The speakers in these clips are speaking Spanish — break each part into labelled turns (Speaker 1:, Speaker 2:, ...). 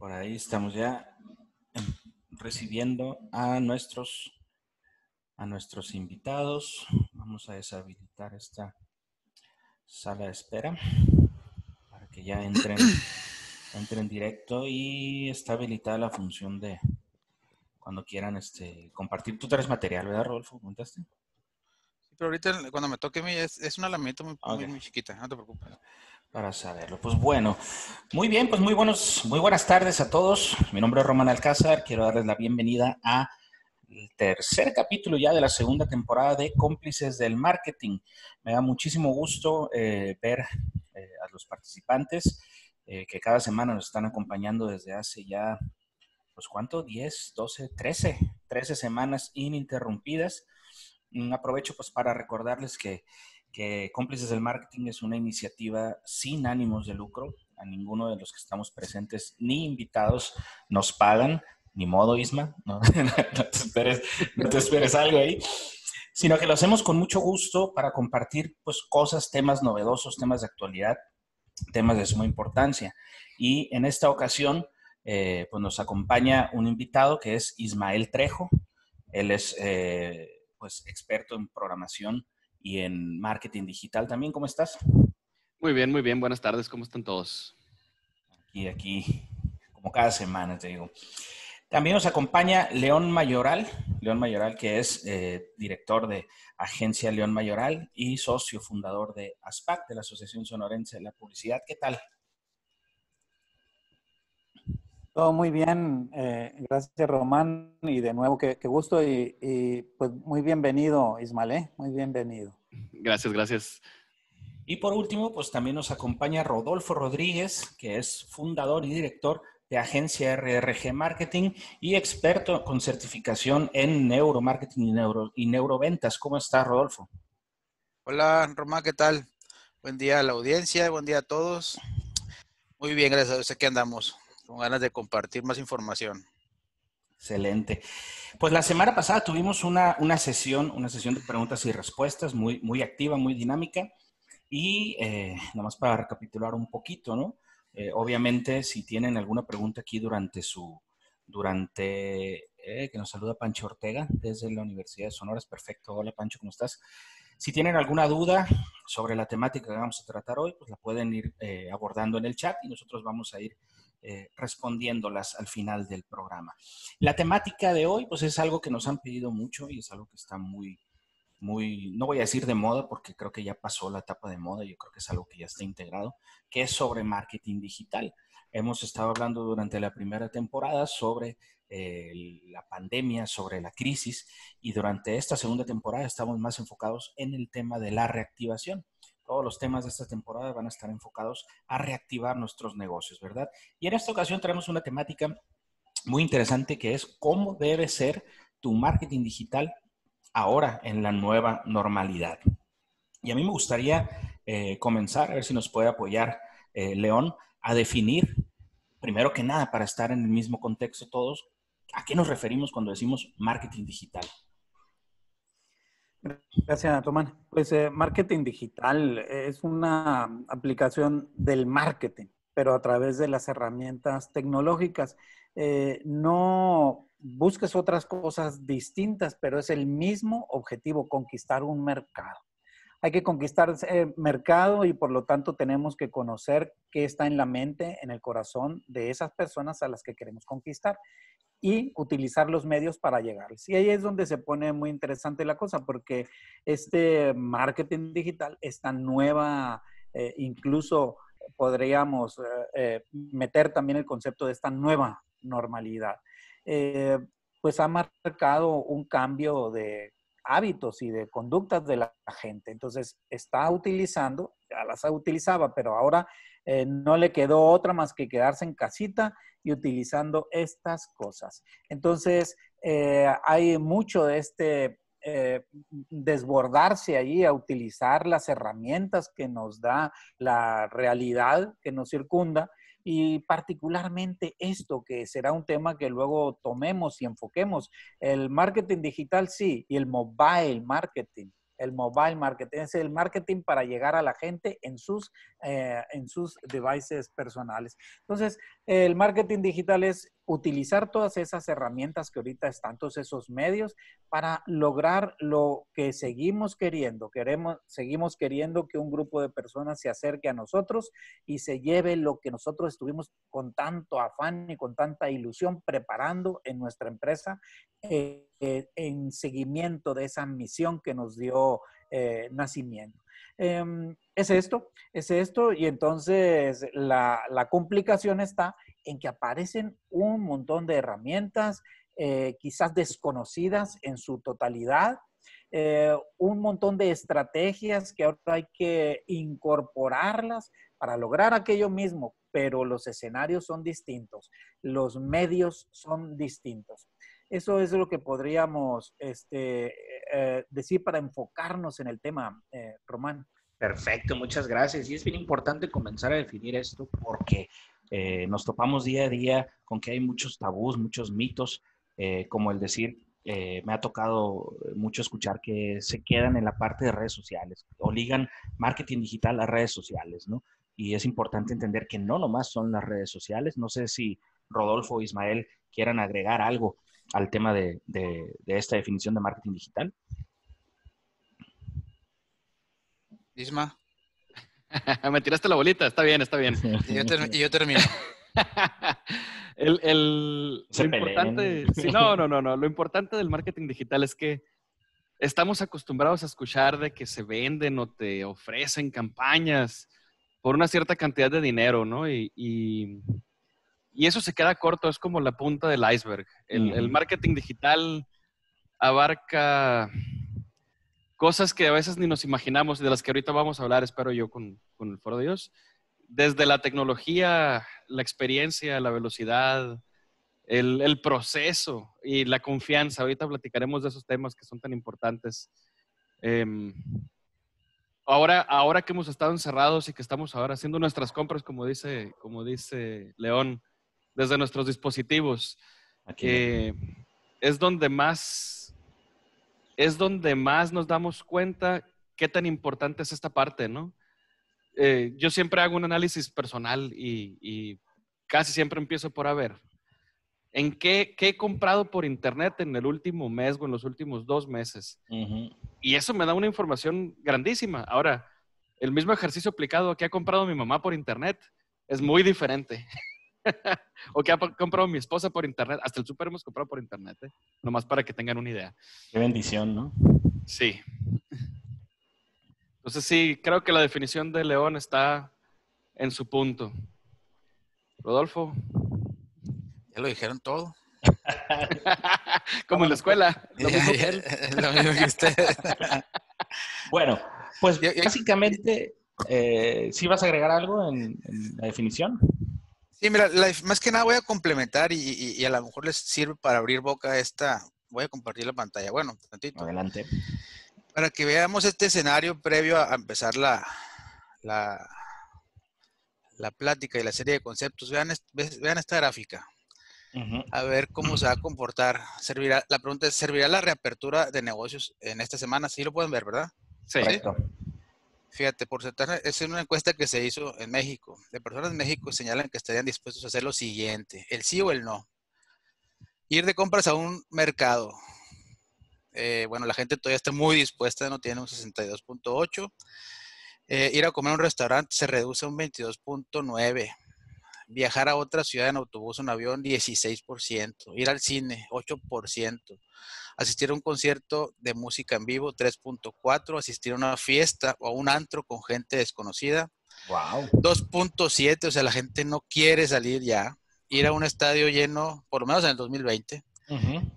Speaker 1: Por ahí estamos ya recibiendo a nuestros, a nuestros invitados. Vamos a deshabilitar esta sala de espera para que ya entren, entren directo y está habilitada la función de cuando quieran este, compartir. Tú traes material, ¿verdad, Rodolfo? ¿Contaste?
Speaker 2: Sí, pero ahorita cuando me toque a mí es, es una muy, muy, muy chiquita, no te preocupes
Speaker 1: para saberlo. Pues bueno, muy bien, pues muy buenos, muy buenas tardes a todos. Mi nombre es Román Alcázar. Quiero darles la bienvenida a el tercer capítulo ya de la segunda temporada de Cómplices del Marketing. Me da muchísimo gusto eh, ver eh, a los participantes eh, que cada semana nos están acompañando desde hace ya, pues cuánto, 10, 12, 13, 13 semanas ininterrumpidas. Un aprovecho pues para recordarles que que Cómplices del Marketing es una iniciativa sin ánimos de lucro. A ninguno de los que estamos presentes ni invitados nos pagan, ni modo, Isma, no, te, esperes, no algo ahí, sino que lo hacemos con mucho gusto para compartir pues, cosas, temas novedosos, temas de actualidad, temas de suma importancia. Y en esta ocasión, eh, pues nos acompaña un invitado que es Ismael Trejo. Él es eh, pues experto en programación y en marketing digital también. ¿Cómo estás?
Speaker 3: Muy bien, muy bien. Buenas tardes. ¿Cómo están todos?
Speaker 1: Aquí, aquí, como cada semana, te digo. También nos acompaña León Mayoral, León Mayoral, que es eh, director de Agencia León Mayoral y socio fundador de ASPAC, de la Asociación Sonorense de la Publicidad. ¿Qué tal?
Speaker 4: Todo muy bien, eh, gracias Román y de nuevo qué, gusto y, pues muy bienvenido Ismael, ¿eh? muy bienvenido.
Speaker 3: Gracias, gracias.
Speaker 1: Y por último, pues también nos acompaña Rodolfo Rodríguez, que es fundador y director de agencia RRG Marketing y experto con certificación en neuromarketing y, neuro, y neuroventas. ¿Cómo estás, Rodolfo?
Speaker 2: Hola, Román, ¿qué tal? Buen día a la audiencia, buen día a todos. Muy bien, gracias a Dios, aquí andamos con ganas de compartir más información.
Speaker 1: Excelente. Pues la semana pasada tuvimos una, sesión, una sesión de preguntas y respuestas muy, muy activa, muy dinámica. Y eh, nada más para recapitular un poquito, ¿no? Eh, obviamente, si tienen alguna pregunta aquí durante su, durante, eh, que nos saluda Pancho Ortega desde la Universidad de Sonora, es perfecto. Hola Pancho, ¿cómo estás? Si tienen alguna duda sobre la temática que vamos a tratar hoy, pues la pueden ir abordando en el chat y nosotros vamos a ir eh, respondiéndolas al final del programa. La temática de hoy, pues es algo que nos han pedido mucho y es algo que está muy, muy, no voy a decir de moda porque creo que ya pasó la etapa de moda, yo creo que es algo que ya está integrado, que es sobre marketing digital. Hemos estado hablando durante la primera temporada sobre eh, la pandemia, sobre la crisis y durante esta segunda temporada estamos más enfocados en el tema de la reactivación todos los temas de esta temporada van a estar enfocados a reactivar nuestros negocios, ¿verdad? Y en esta ocasión tenemos una temática muy interesante que es cómo debe ser tu marketing digital ahora en la nueva normalidad. Y a mí me gustaría eh, comenzar, a ver si nos puede apoyar eh, León, a definir, primero que nada, para estar en el mismo contexto todos, a qué nos referimos cuando decimos marketing digital.
Speaker 4: Gracias, Tomás. Pues eh, marketing digital es una aplicación del marketing, pero a través de las herramientas tecnológicas. Eh, no busques otras cosas distintas, pero es el mismo objetivo, conquistar un mercado. Hay que conquistar el mercado y por lo tanto tenemos que conocer qué está en la mente, en el corazón de esas personas a las que queremos conquistar y utilizar los medios para llegarles. Y ahí es donde se pone muy interesante la cosa, porque este marketing digital, esta nueva, eh, incluso podríamos eh, eh, meter también el concepto de esta nueva normalidad, pues ha marcado un cambio de hábitos y de conductas de la gente. Entonces, está utilizando, ya las utilizaba, pero ahora no le quedó otra más que quedarse en casita y utilizando estas cosas. Entonces, eh, hay mucho de este eh, desbordarse ahí a utilizar las herramientas que nos da la realidad que nos circunda y particularmente esto que será un tema que luego tomemos y enfoquemos. El marketing digital sí y el mobile marketing el mobile marketing, es el marketing para llegar a la gente en sus, eh, en sus devices personales. Entonces, El marketing digital es utilizar todas esas herramientas que ahorita están, todos esos medios para lograr lo que seguimos queriendo. Queremos, seguimos queriendo que un grupo de personas se acerque a nosotros y se lleve lo que nosotros estuvimos con tanto afán y con tanta ilusión preparando en nuestra empresa eh, eh, en seguimiento de esa misión que nos dio eh, nacimiento. Em, es esto, es esto, y entonces la, complicación está en que aparecen un montón de herramientas, eh, quizás desconocidas en su totalidad, eh, un montón de estrategias que ahora hay que incorporarlas para lograr aquello mismo, pero los escenarios son distintos, los medios son distintos. Eso es lo que podríamos este, eh, decir para enfocarnos en el tema, Román.
Speaker 1: Perfecto, muchas gracias. Y es bien importante comenzar a definir esto porque eh, nos topamos día a día con que hay muchos tabús, muchos mitos, eh, como el decir, eh, me ha tocado mucho escuchar que se quedan en la parte de redes sociales o ligan marketing digital a redes sociales, ¿no? Y es importante entender que no nomás son las redes sociales. No sé si Rodolfo o Ismael quieran agregar algo al tema de esta definición de marketing digital.
Speaker 2: Isma.
Speaker 3: Me tiraste la bolita, está bien, está bien.
Speaker 2: Y yo, termino.
Speaker 3: el, lo importante, no, no, no, no. Lo importante del marketing digital es que estamos acostumbrados a escuchar de que se venden o te ofrecen campañas por una cierta cantidad de dinero, ¿no? Y, y, eso se queda corto, es como la punta del iceberg. el marketing digital abarca cosas que a veces ni nos imaginamos y de las que ahorita vamos a hablar, espero yo, con, el Foro de Dios. Desde la tecnología, la experiencia, la velocidad, el, proceso y la confianza. Ahorita platicaremos de esos temas que son tan importantes. Em, ahora, ahora que hemos estado encerrados y que estamos ahora haciendo nuestras compras, como dice, como dice León, desde nuestros dispositivos, eh, es donde más es donde más nos damos cuenta qué tan importante es esta parte, ¿no? Eh, yo siempre hago un análisis personal y, casi siempre empiezo por a ver, ¿en qué, he comprado por internet en el último mes o en los últimos dos meses? Y eso me da una información grandísima. Ahora, el mismo ejercicio aplicado que ha comprado mi mamá por internet es muy diferente. o que ha comprado mi esposa por internet. Hasta el súper hemos comprado por internet, ¿eh? nomás para que tengan una idea.
Speaker 1: Qué bendición, ¿no?
Speaker 3: Sí. Entonces sí, creo que la definición de león está en su punto. Rodolfo.
Speaker 2: Ya lo dijeron todo.
Speaker 3: Como en la escuela. Lo mismo
Speaker 1: que bueno, pues básicamente, eh, ¿sí vas a agregar algo en la definición?
Speaker 2: Sí, mira, más que nada voy a complementar y, a lo mejor les sirve para abrir boca esta. Voy a compartir la pantalla. Bueno, tantito.
Speaker 1: Adelante.
Speaker 2: Para que veamos este escenario previo a, empezar la, la, la, plática y la serie de conceptos. Vean, vean esta gráfica. A ver cómo se va a comportar. ¿Servirá, la pregunta es, ¿servirá la reapertura de negocios en esta semana? Sí lo pueden ver, ¿verdad?
Speaker 3: Sí. Correcto.
Speaker 2: Fíjate, porcentaje, es una encuesta que se hizo en México. De personas en México señalan que estarían dispuestos a hacer lo siguiente, el sí o el no. Ir de compras a un mercado. Eh, bueno, la gente todavía está muy dispuesta, no tiene un 62.8. Eh, ir a comer a un restaurante se reduce a un 22.9. Viajar a otra ciudad en autobús o en avión, 16%. Ir al cine, 8% asistir a un concierto de música en vivo, 3.4, asistir a una fiesta o a un antro con gente desconocida.
Speaker 1: Wow.
Speaker 2: 2.7, o sea, la gente no quiere salir ya. Ir a un estadio lleno, por lo menos en el 2020.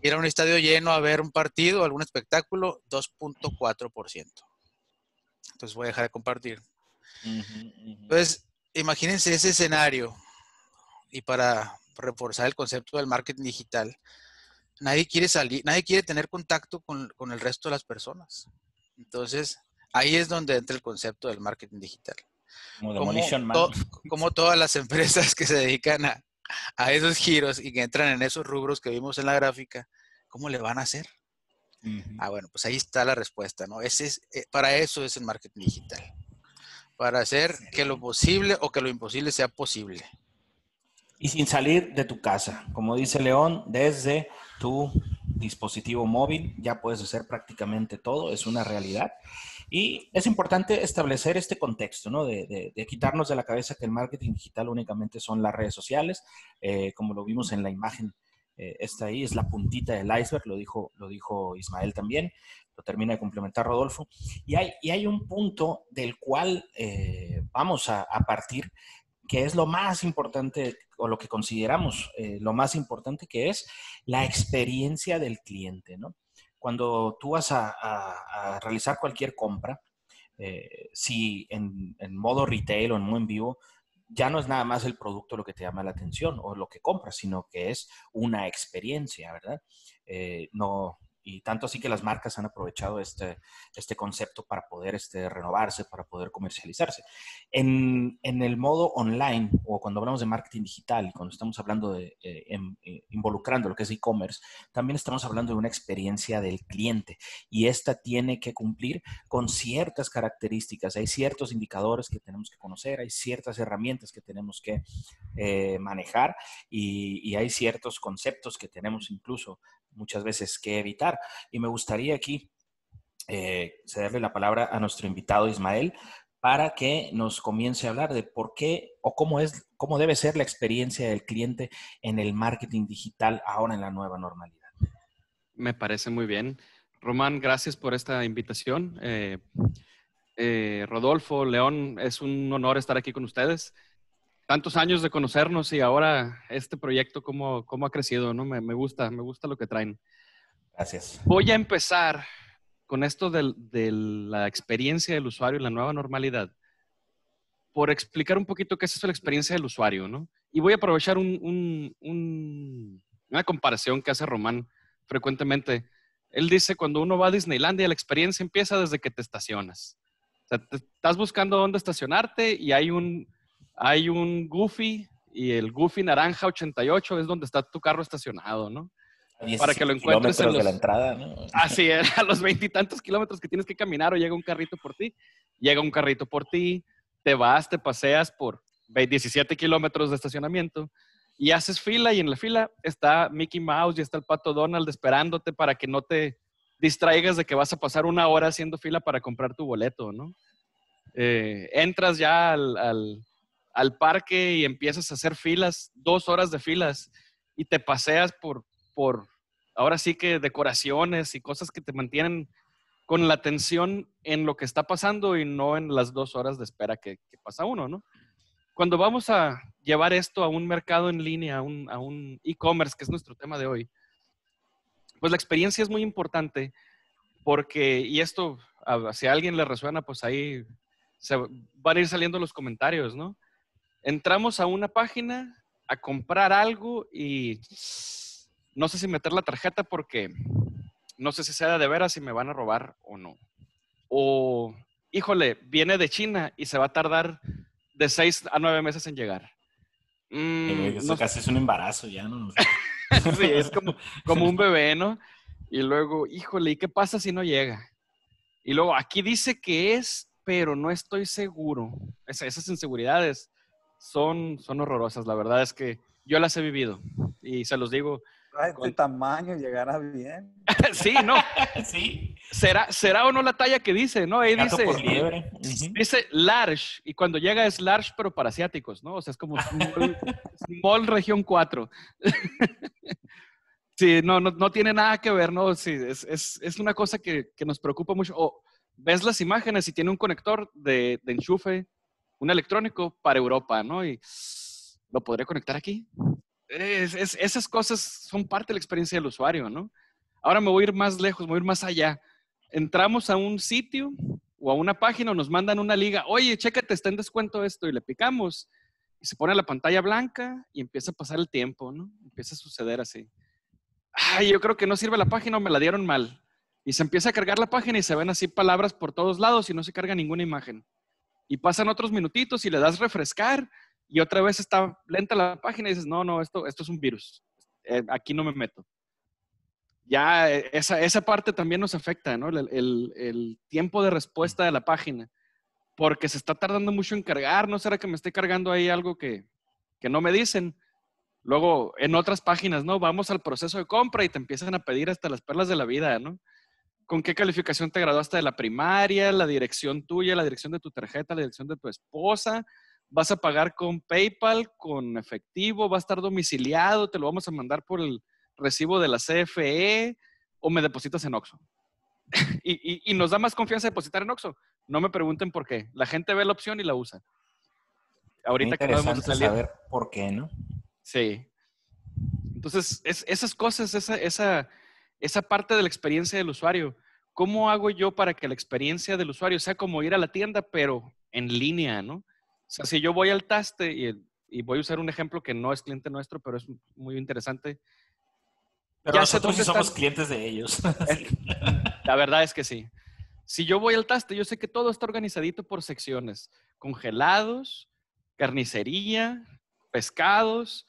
Speaker 2: Ir a un estadio lleno a ver un partido, algún espectáculo, 2.4%. Entonces voy a dejar de compartir. Entonces, imagínense ese escenario. Y para reforzar el concepto del marketing digital, nadie quiere salir, nadie quiere tener contacto con, el resto de las personas. Entonces, ahí es donde entra el concepto del marketing digital. Como, todas las empresas que se dedican a, esos giros y que entran en esos rubros que vimos en la gráfica, ¿cómo le van a hacer? Ah, bueno, pues ahí está la respuesta, ¿no? Ese es, eh, para eso es el marketing digital. Para hacer que lo posible o que lo imposible sea posible.
Speaker 1: Y sin salir de tu casa, como dice León, desde tu dispositivo móvil ya puedes hacer prácticamente todo, es una realidad. Y es importante establecer este contexto, ¿no? De, quitarnos de la cabeza que el marketing digital únicamente son las redes sociales, eh, como lo vimos en la imagen, eh, está ahí, es la puntita del iceberg, lo dijo, lo dijo Ismael también, lo termina de complementar Rodolfo. Y hay, y hay un punto del cual eh, vamos a, a partir que es lo más importante o lo que consideramos eh, lo más importante que es la experiencia del cliente, ¿no? Cuando tú vas a, realizar cualquier compra, eh, si en, modo retail o en modo en vivo, ya no es nada más el producto lo que te llama la atención o lo que compras, sino que es una experiencia, ¿verdad? Eh, no, y tanto así que las marcas han aprovechado este, este concepto para poder este, renovarse, para poder comercializarse. En, en, el modo online o cuando hablamos de marketing digital y cuando estamos hablando de eh, em, eh, involucrando lo que es e-commerce, también estamos hablando de una experiencia del cliente y esta tiene que cumplir con ciertas características. Hay ciertos indicadores que tenemos que conocer, hay ciertas herramientas que tenemos que eh, manejar y, y hay ciertos conceptos que tenemos incluso muchas veces que evitar. Y me gustaría aquí eh, cederle la palabra a nuestro invitado Ismael para que nos comience a hablar de por qué o cómo es, cómo debe ser la experiencia del cliente en el marketing digital ahora en la nueva normalidad.
Speaker 3: Me parece muy bien. Román, gracias por esta invitación. Eh, eh, Rodolfo, León, es un honor estar aquí con ustedes tantos años de conocernos y ahora este proyecto, cómo, cómo ha crecido, ¿no? Me, me, gusta, me gusta lo que traen.
Speaker 1: Gracias.
Speaker 3: Voy a empezar con esto de, de la experiencia del usuario y la nueva normalidad, por explicar un poquito qué es eso la experiencia del usuario, ¿no? Y voy a aprovechar un, un, un, una comparación que hace Román frecuentemente. Él dice, cuando uno va a Disneylandia, la experiencia empieza desde que te estacionas. O sea, te, estás buscando dónde estacionarte y hay un, hay un Goofy y el Goofy naranja 88 es donde está tu carro estacionado, ¿no?
Speaker 1: Para que lo encuentres en de la entrada, ¿no?
Speaker 3: Así es, a los veintitantos kilómetros que tienes que caminar o llega un carrito por ti, llega un carrito por ti, te vas, te paseas por 17 kilómetros de estacionamiento y haces fila y en la fila está Mickey Mouse y está el pato Donald esperándote para que no te distraigas de que vas a pasar una hora haciendo fila para comprar tu boleto, ¿no? Eh, entras ya al al parque y empiezas a hacer filas, dos horas de filas, y te paseas por, por ahora sí que decoraciones y cosas que te mantienen con la atención en lo que está pasando y no en las dos horas de espera que, pasa uno, ¿no? Cuando vamos a llevar esto a un mercado en línea, a un e-commerce, que es nuestro tema de hoy, pues la experiencia es muy importante porque, y esto, si a alguien le resuena, pues ahí van a ir saliendo los comentarios, ¿no? Entramos a una página a comprar algo y no sé si meter la tarjeta porque no sé si sea de veras si me van a robar o no. O, híjole, viene de China y se va a tardar de seis a nueve meses en llegar.
Speaker 1: Mm, eso casi es un embarazo ya, ¿no?
Speaker 3: sí, es como, como un bebé, ¿no? Y luego, híjole, ¿y qué pasa si no llega? Y luego, aquí dice que es, pero no estoy seguro. esas inseguridades son, son horrorosas. La verdad es que yo las he vivido y se los digo.
Speaker 4: de tamaño llegará bien.
Speaker 3: sí, no. sí. ¿Será, ¿Será o no la talla que dice? ¿no? Ahí dice, dice large y cuando llega es large pero para asiáticos, ¿no? O sea, es como small, región 4. sí, no, no, no, tiene nada que ver, ¿no? Sí, es, es, es una cosa que, que, nos preocupa mucho. O ves las imágenes y tiene un conector de, de enchufe un electrónico para Europa, ¿no? Y lo podría conectar aquí. esas cosas son parte de la experiencia del usuario, ¿no? Ahora me voy a ir más lejos, me voy a ir más allá. Entramos a un sitio o a una página o nos mandan una liga, oye, chécate, está en descuento esto, y le picamos y se pone la pantalla blanca y empieza a pasar el tiempo, ¿no? Empieza a suceder así. Ay, yo creo que no sirve la página o me la dieron mal. Y se empieza a cargar la página y se ven así palabras por todos lados y no se carga ninguna imagen y pasan otros minutitos y le das refrescar y otra vez está lenta la página y dices, no, no, esto, esto es un virus, eh, aquí no me meto. Ya eh, esa, esa parte también nos afecta, ¿no? El, el, el, tiempo de respuesta de la página, porque se está tardando mucho en cargar, ¿no será que me esté cargando ahí algo que, que no me dicen? Luego, en otras páginas, ¿no? Vamos al proceso de compra y te empiezan a pedir hasta las perlas de la vida, ¿no? ¿Con qué calificación te graduaste de la primaria? La dirección tuya, la dirección de tu tarjeta, la dirección de tu esposa. ¿Vas a pagar con PayPal, con efectivo? ¿Va a estar domiciliado? ¿Te lo vamos a mandar por el recibo de la CFE? ¿O me depositas en Oxxo? y, nos da más confianza depositar en Oxxo. No me pregunten por qué. La gente ve la opción y la usa.
Speaker 1: Ahorita que vamos a saber por qué, ¿no?
Speaker 3: Sí. Entonces, esas cosas, esa, esa, esa parte de la experiencia del usuario, ¿cómo hago yo para que la experiencia del usuario sea como ir a la tienda, pero en línea, ¿no? O sea, si yo voy al Taste y, y voy a usar un ejemplo que no es cliente nuestro, pero es muy interesante.
Speaker 1: Pero nosotros sí somos clientes de ellos.
Speaker 3: La verdad es que sí. Si yo voy al Taste, yo sé que todo está organizadito por secciones. Congelados, carnicería, pescados,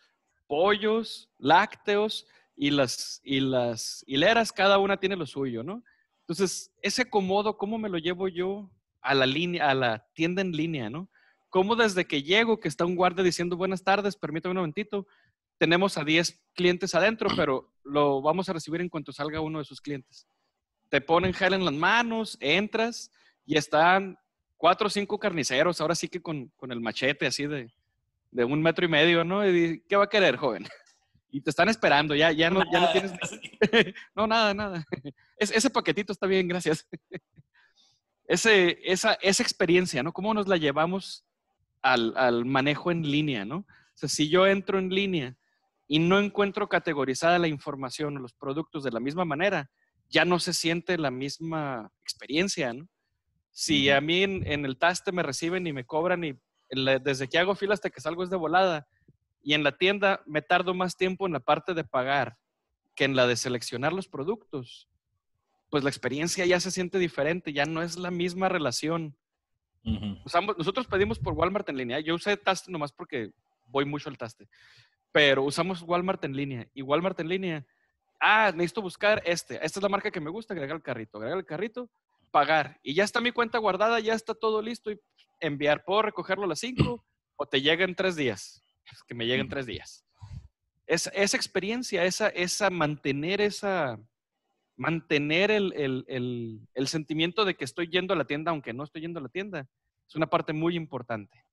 Speaker 3: pollos, lácteos y las, y las hileras, cada una tiene lo suyo, ¿no? Entonces, ese comodo, ¿cómo me lo llevo yo a la línea, a la tienda en línea, ¿no? ¿Cómo desde que llego, que está un guardia diciendo buenas tardes, permítame un momentito, tenemos a 10 clientes adentro, pero lo vamos a recibir en cuanto salga uno de sus clientes. Te ponen gel en las manos, entras y están cuatro o cinco carniceros, ahora sí que con, con el machete así de, de un metro y medio, ¿no? Y ¿qué va a querer, joven? Y te están esperando, ya, ya, no, ya no tienes... no, nada, nada. ese paquetito está bien, gracias. Ese, esa, esa experiencia, ¿no? ¿Cómo nos la llevamos al, al, manejo en línea, ¿no? O sea, si yo entro en línea y no encuentro categorizada la información o los productos de la misma manera, ya no se siente la misma experiencia, ¿no? Si a mí en, en el taste me reciben y me cobran y desde que hago fila hasta que salgo es de volada. Y en la tienda me tardo más tiempo en la parte de pagar que en la de seleccionar los productos. Pues la experiencia ya se siente diferente, ya no es la misma relación. nosotros pedimos por Walmart en línea. Yo usé Taste nomás porque voy mucho al Taste. Pero usamos Walmart en línea. Y Walmart en línea, ah, necesito buscar este. Esta es la marca que me gusta, agregar el carrito. Agregar el carrito, pagar. Y ya está mi cuenta guardada, ya está todo listo y enviar, ¿puedo recogerlo a las 5 o te llega en tres días? Que me lleguen tres días. Es, esa experiencia, esa, esa mantener esa, mantener el, el, el, sentimiento de que estoy yendo a la tienda, aunque no estoy yendo a la tienda, es una parte muy importante.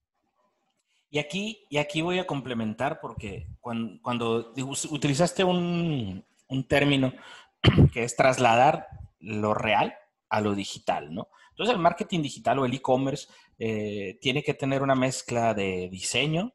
Speaker 1: Y aquí, y aquí voy a complementar porque cuando, cuando utilizaste un, un, término que es trasladar lo real a lo digital, ¿no? Entonces el marketing digital o el e-commerce eh, tiene que tener una mezcla de diseño,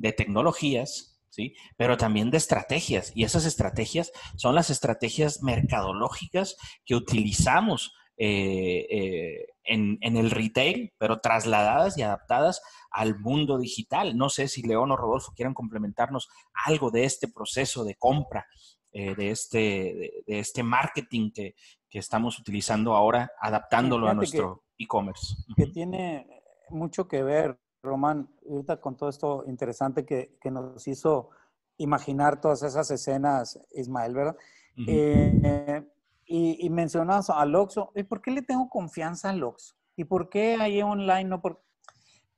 Speaker 1: de tecnologías, ¿sí? Pero también de estrategias. Y esas estrategias son las estrategias mercadológicas que utilizamos eh, eh, en, en, el retail, pero trasladadas y adaptadas al mundo digital. No sé si León o Rodolfo quieran complementarnos algo de este proceso de compra, de, este, de, este marketing que, que estamos utilizando ahora, adaptándolo a nuestro e-commerce.
Speaker 4: Que tiene mucho que ver, Román, ahorita con todo esto interesante que, que nos hizo imaginar todas esas escenas, Ismael, ¿verdad? Eh, y, y, mencionas al Oxxo. ¿Y por qué le tengo confianza al Oxxo? ¿Y por qué ahí online no? Por,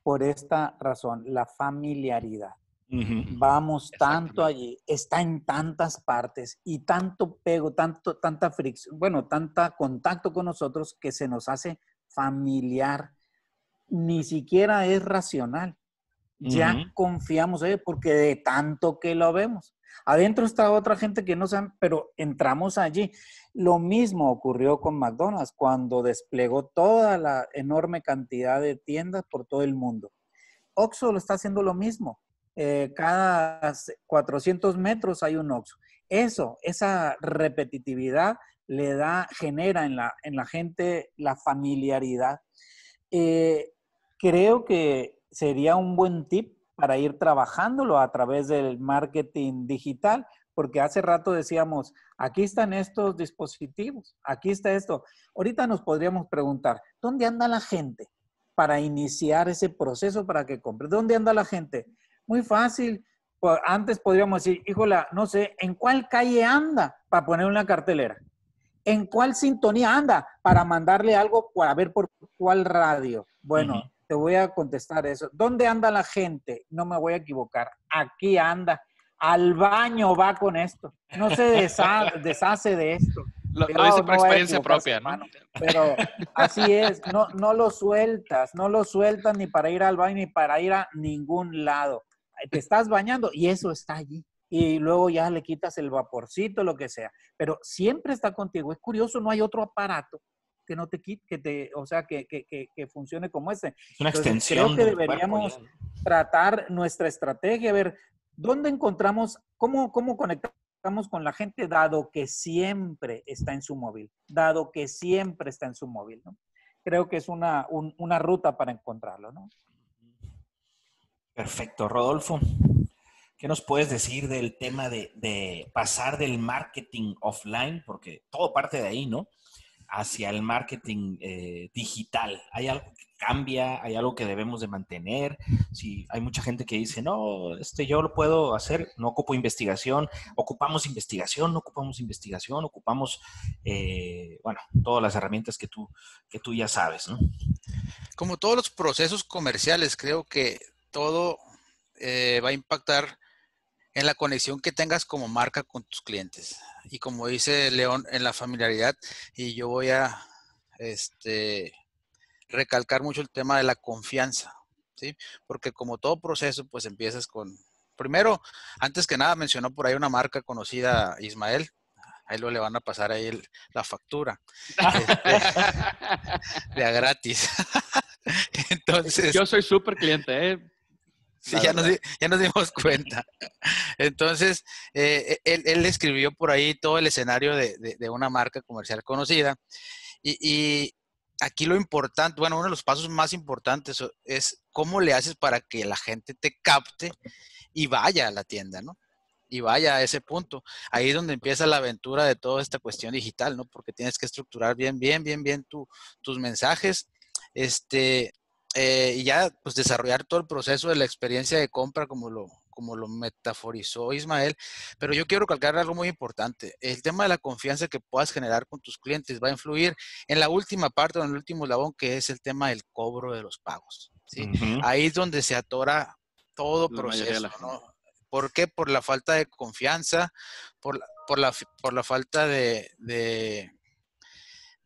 Speaker 4: por esta razón, la familiaridad. Vamos tanto allí, está en tantas partes y tanto pego, tanto, tanta fricción, bueno, tanta contacto con nosotros que se nos hace familiar. Ni siquiera es racional. Ya confiamos eh, porque de tanto que lo vemos. Adentro está otra gente que no sabe, pero entramos allí. Lo mismo ocurrió con McDonald's cuando desplegó toda la enorme cantidad de tiendas por todo el mundo. Oxxo lo está haciendo lo mismo eh, cada 400 metros hay un Oxxo. Eso, esa repetitividad le da, genera en la, en la gente la familiaridad. Eh, creo que sería un buen tip para ir trabajándolo a través del marketing digital, porque hace rato decíamos, aquí están estos dispositivos, aquí está esto. Ahorita nos podríamos preguntar, ¿dónde anda la gente para iniciar ese proceso para que compre? ¿Dónde anda la gente? Muy fácil. Antes podríamos decir, híjola, no sé, ¿en cuál calle anda para poner una cartelera? ¿En cuál sintonía anda para mandarle algo a ver por cuál radio? Bueno, te voy a contestar eso. ¿Dónde anda la gente? No me voy a equivocar. Aquí anda. al baño va con esto. No se deshace de esto.
Speaker 3: Lo, dice por experiencia propia,
Speaker 4: Pero así es, no, no lo sueltas, no lo sueltas ni para ir al baño ni para ir a ningún lado. Te estás bañando y eso está allí. Y luego ya le quitas el vaporcito, lo que sea. Pero siempre está contigo. Es curioso, no hay otro aparato que no te quite, que te, o sea, que, que, que, funcione como ese.
Speaker 1: Es una extensión.
Speaker 4: Creo que deberíamos tratar nuestra estrategia, a ver, ¿dónde encontramos, cómo, cómo conectamos? con la gente dado que siempre está en su móvil, dado que siempre está en su móvil, ¿no? Creo que es una, una ruta para encontrarlo, ¿no?
Speaker 1: Perfecto, Rodolfo. ¿Qué nos puedes decir del tema de, de, pasar del marketing offline? Porque todo parte de ahí, ¿no? Hacia el marketing eh, digital. ¿Hay algo que cambia, hay algo que debemos de mantener. Si hay mucha gente que dice, no, este yo lo puedo hacer, no ocupo investigación, ocupamos investigación, no ocupamos investigación, ocupamos, eh, bueno, todas las herramientas que tú, que tú ya sabes, ¿no?
Speaker 2: Como todos los procesos comerciales, creo que todo eh, va a impactar en la conexión que tengas como marca con tus clientes. Y como dice León, en la familiaridad, y yo voy a, este, recalcar mucho el tema de la confianza, ¿sí? Porque como todo proceso, pues empiezas con, primero, antes que nada mencionó por ahí una marca conocida, Ismael, ahí lo le van a pasar ahí la factura, este, de a gratis.
Speaker 3: Entonces... Yo soy súper cliente, ¿eh?
Speaker 2: Sí, ya nos, ya nos, dimos cuenta. Entonces, eh, él, él, escribió por ahí todo el escenario de, de, una marca comercial conocida y, y, aquí lo importante, bueno, uno de los pasos más importantes es cómo le haces para que la gente te capte y vaya a la tienda, ¿no? Y vaya a ese punto. Ahí es donde empieza la aventura de toda esta cuestión digital, ¿no? Porque tienes que estructurar bien, bien, bien, bien tus mensajes. Este, eh, y ya, pues desarrollar todo el proceso de la experiencia de compra como lo, como lo metaforizó Ismael, pero yo quiero calcar algo muy importante. El tema de la confianza que puedas generar con tus clientes va a influir en la última parte, en el último labón, que es el tema del cobro de los pagos. ¿sí? Ahí es donde se atora todo proceso. ¿no? ¿Por qué? Por la falta de confianza, por la, por la, por la falta de, de,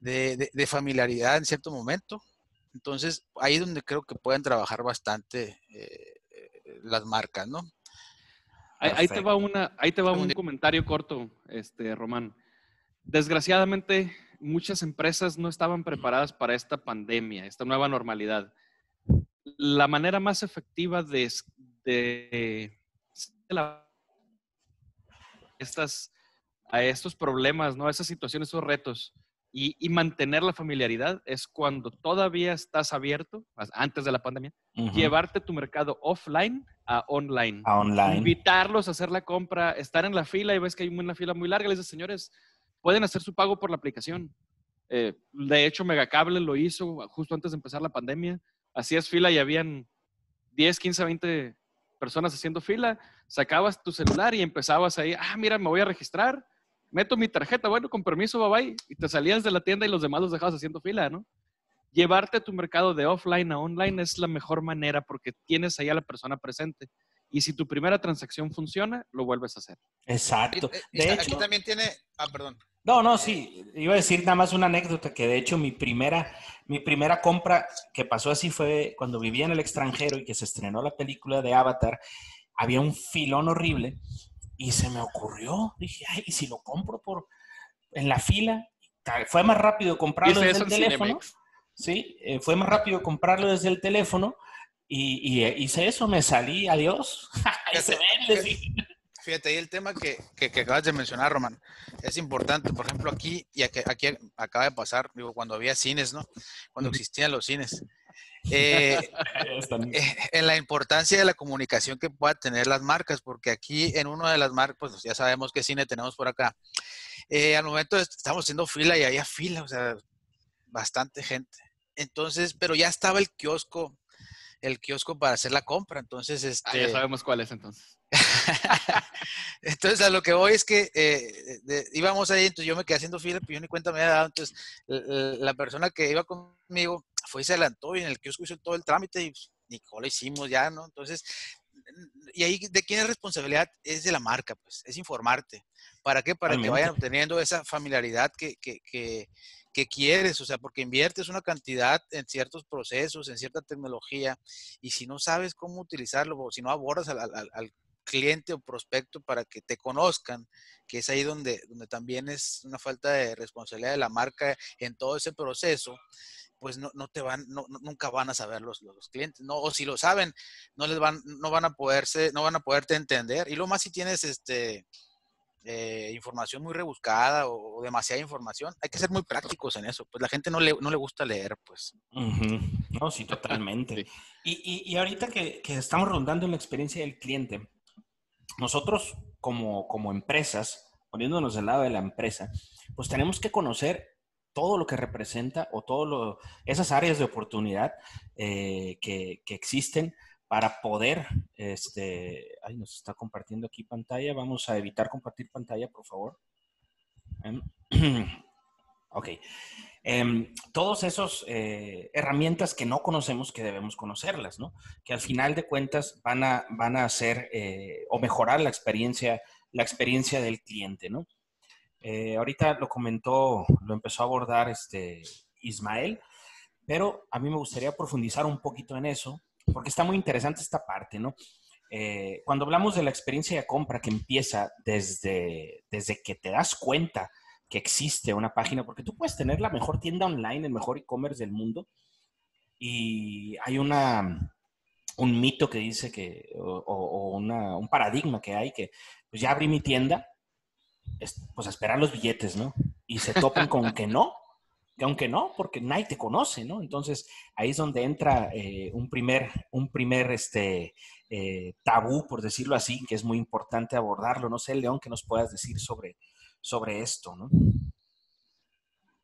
Speaker 2: de, familiaridad en cierto momento. Entonces, ahí es donde creo que pueden trabajar bastante eh, las marcas, ¿no?
Speaker 3: Ahí, te va, una, ahí te va un comentario corto, este, Román. Desgraciadamente, muchas empresas no estaban preparadas para esta pandemia, esta nueva normalidad. La manera más efectiva de, de, estas, a estos problemas, ¿no? a esas situaciones, esos retos, y, mantener la familiaridad es cuando todavía estás abierto, antes de la pandemia, llevarte tu mercado offline a online.
Speaker 1: A online.
Speaker 3: Invitarlos a hacer la compra, estar en la fila y ves que hay una fila muy larga, les dices, señores, pueden hacer su pago por la aplicación. Eh, de hecho, Megacable lo hizo justo antes de empezar la pandemia. Hacías fila y habían 10, 15, 20 personas haciendo fila. Sacabas tu celular y empezabas ahí, ah, mira, me voy a registrar meto mi tarjeta, bueno, con permiso, bye bye, y te salías de la tienda y los demás los dejabas haciendo fila, ¿no? Llevarte tu mercado de offline a online es la mejor manera porque tienes ahí a la persona presente. Y si tu primera transacción funciona, lo vuelves a hacer.
Speaker 1: Exacto.
Speaker 2: De hecho, aquí también tiene, ah, perdón.
Speaker 1: No, no, sí, iba a decir nada más una anécdota que de hecho mi primera, mi primera compra que pasó así fue cuando vivía en el extranjero y que se estrenó la película de Avatar, había un filón horrible y se me ocurrió, dije, ay, ¿y si lo compro por en la fila? Fue más rápido comprarlo desde el teléfono. Sí, eh, fue más rápido comprarlo desde el teléfono y, y hice eso, me salí, adiós.
Speaker 2: se vende, Fíjate, ahí el tema que, que, acabas de mencionar, Román, es importante. Por ejemplo, aquí, y aquí, aquí acaba de pasar, digo, cuando había cines, ¿no? Cuando existían los cines. Eh, eh, en la importancia de la comunicación que puedan tener las marcas, porque aquí en una de las marcas, pues ya sabemos qué cine tenemos por acá. Eh, al momento estamos haciendo fila y había fila, o sea, bastante gente. Entonces, pero ya estaba el kiosco, el kiosco para hacer la compra. Entonces, ah, este.
Speaker 3: ya sabemos cuál es entonces.
Speaker 2: entonces, a lo que voy es que íbamos ahí, entonces yo me quedé haciendo fila, pero yo ni cuenta me había dado. Entonces, la persona que iba conmigo fue y se adelantó y en el kiosco hizo todo el trámite y pues, ni lo hicimos ya, ¿no? Entonces, y ahí de quién es responsabilidad es de la marca, pues, es informarte. ¿Para qué? Para que vayan obteniendo esa familiaridad que, que, que, que, quieres, o sea, porque inviertes una cantidad en ciertos procesos, en cierta tecnología, y si no sabes cómo utilizarlo, o si no abordas al, cliente o prospecto para que te conozcan, que es ahí donde, donde también es una falta de responsabilidad de la marca en todo ese proceso, pues no, no te van, no, nunca van a saber los, los, clientes, ¿no? O si lo saben, no les van, no van a poderse, no van a poderte entender. Y lo más si tienes este eh, información muy rebuscada o, demasiada información, hay que ser muy prácticos en eso. Pues la gente no le, no le gusta leer, pues.
Speaker 1: No, sí, totalmente. y, y, y, ahorita que, que estamos rondando en la experiencia del cliente, nosotros como, como empresas, poniéndonos del lado de la empresa, pues tenemos que conocer todo lo que representa o todas esas áreas de oportunidad eh, que, que, existen para poder, este, ay, nos está compartiendo aquí pantalla, vamos a evitar compartir pantalla, por favor. Em, ok. Eh, todos esos eh, herramientas que no conocemos que debemos conocerlas, ¿no? Que al final de cuentas van a, van a hacer eh, o mejorar la experiencia, la experiencia del cliente, ¿no? Eh, ahorita lo comentó, lo empezó a abordar este Ismael, pero a mí me gustaría profundizar un poquito en eso, porque está muy interesante esta parte, ¿no? Eh, cuando hablamos de la experiencia de compra que empieza desde, desde que te das cuenta que existe una página, porque tú puedes tener la mejor tienda online, el mejor e-commerce del mundo, y hay una, un mito que dice que, o, o una, un paradigma que hay, que pues ya abrí mi tienda, pues a esperar los billetes, ¿no? Y se topan con que no, aunque no, porque nadie te conoce, ¿no? Entonces ahí es donde entra eh, un primer, un primer este, eh, tabú, por decirlo así, que es muy importante abordarlo. No sé, León, ¿qué nos puedas decir sobre, sobre esto, ¿no?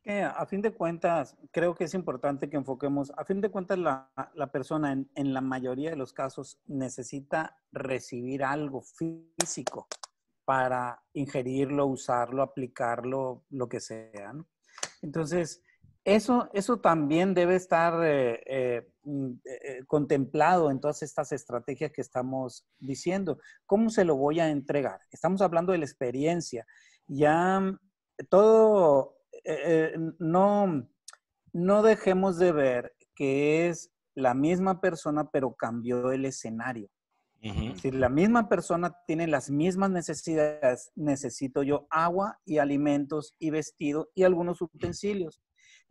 Speaker 4: a fin de cuentas, creo que es importante que enfoquemos, a fin de cuentas, la, la persona en, en, la mayoría de los casos necesita recibir algo físico para ingerirlo, usarlo, aplicarlo, lo que sea. ¿no? Entonces, eso, eso también debe estar eh, eh, mm, eh, contemplado en todas estas estrategias que estamos diciendo. ¿Cómo se lo voy a entregar? Estamos hablando de la experiencia. Ya mm, todo, no, no dejemos de ver que es la misma persona, pero cambió el escenario. Si la misma persona tiene las mismas necesidades, necesito yo agua y alimentos y vestido y algunos utensilios.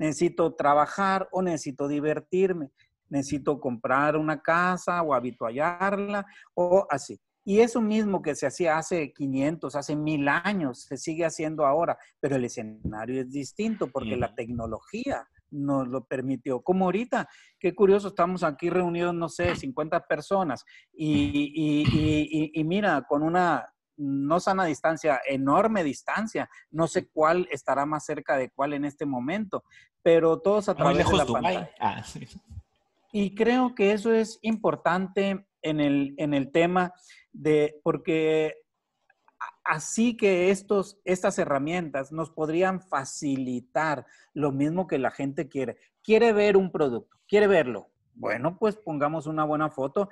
Speaker 4: Necesito trabajar o necesito divertirme. Necesito comprar una casa o habituallarla o así. Y eso mismo que se hacía hace 500, hace mil años, se sigue haciendo ahora, pero el escenario es distinto porque la tecnología nos lo permitió. Como ahorita, qué curioso, estamos aquí reunidos, no sé, 50 personas y, y, y, y, mira, con una no sana distancia, enorme distancia, no sé cuál estará más cerca de cuál en este momento, pero todos a través de la pantalla. Ah, sí. Y creo que eso es importante en el, en el tema de, porque así que estos, estas herramientas nos podrían facilitar lo mismo que la gente quiere. Quiere ver un producto, quiere verlo. Bueno, pues pongamos una buena foto,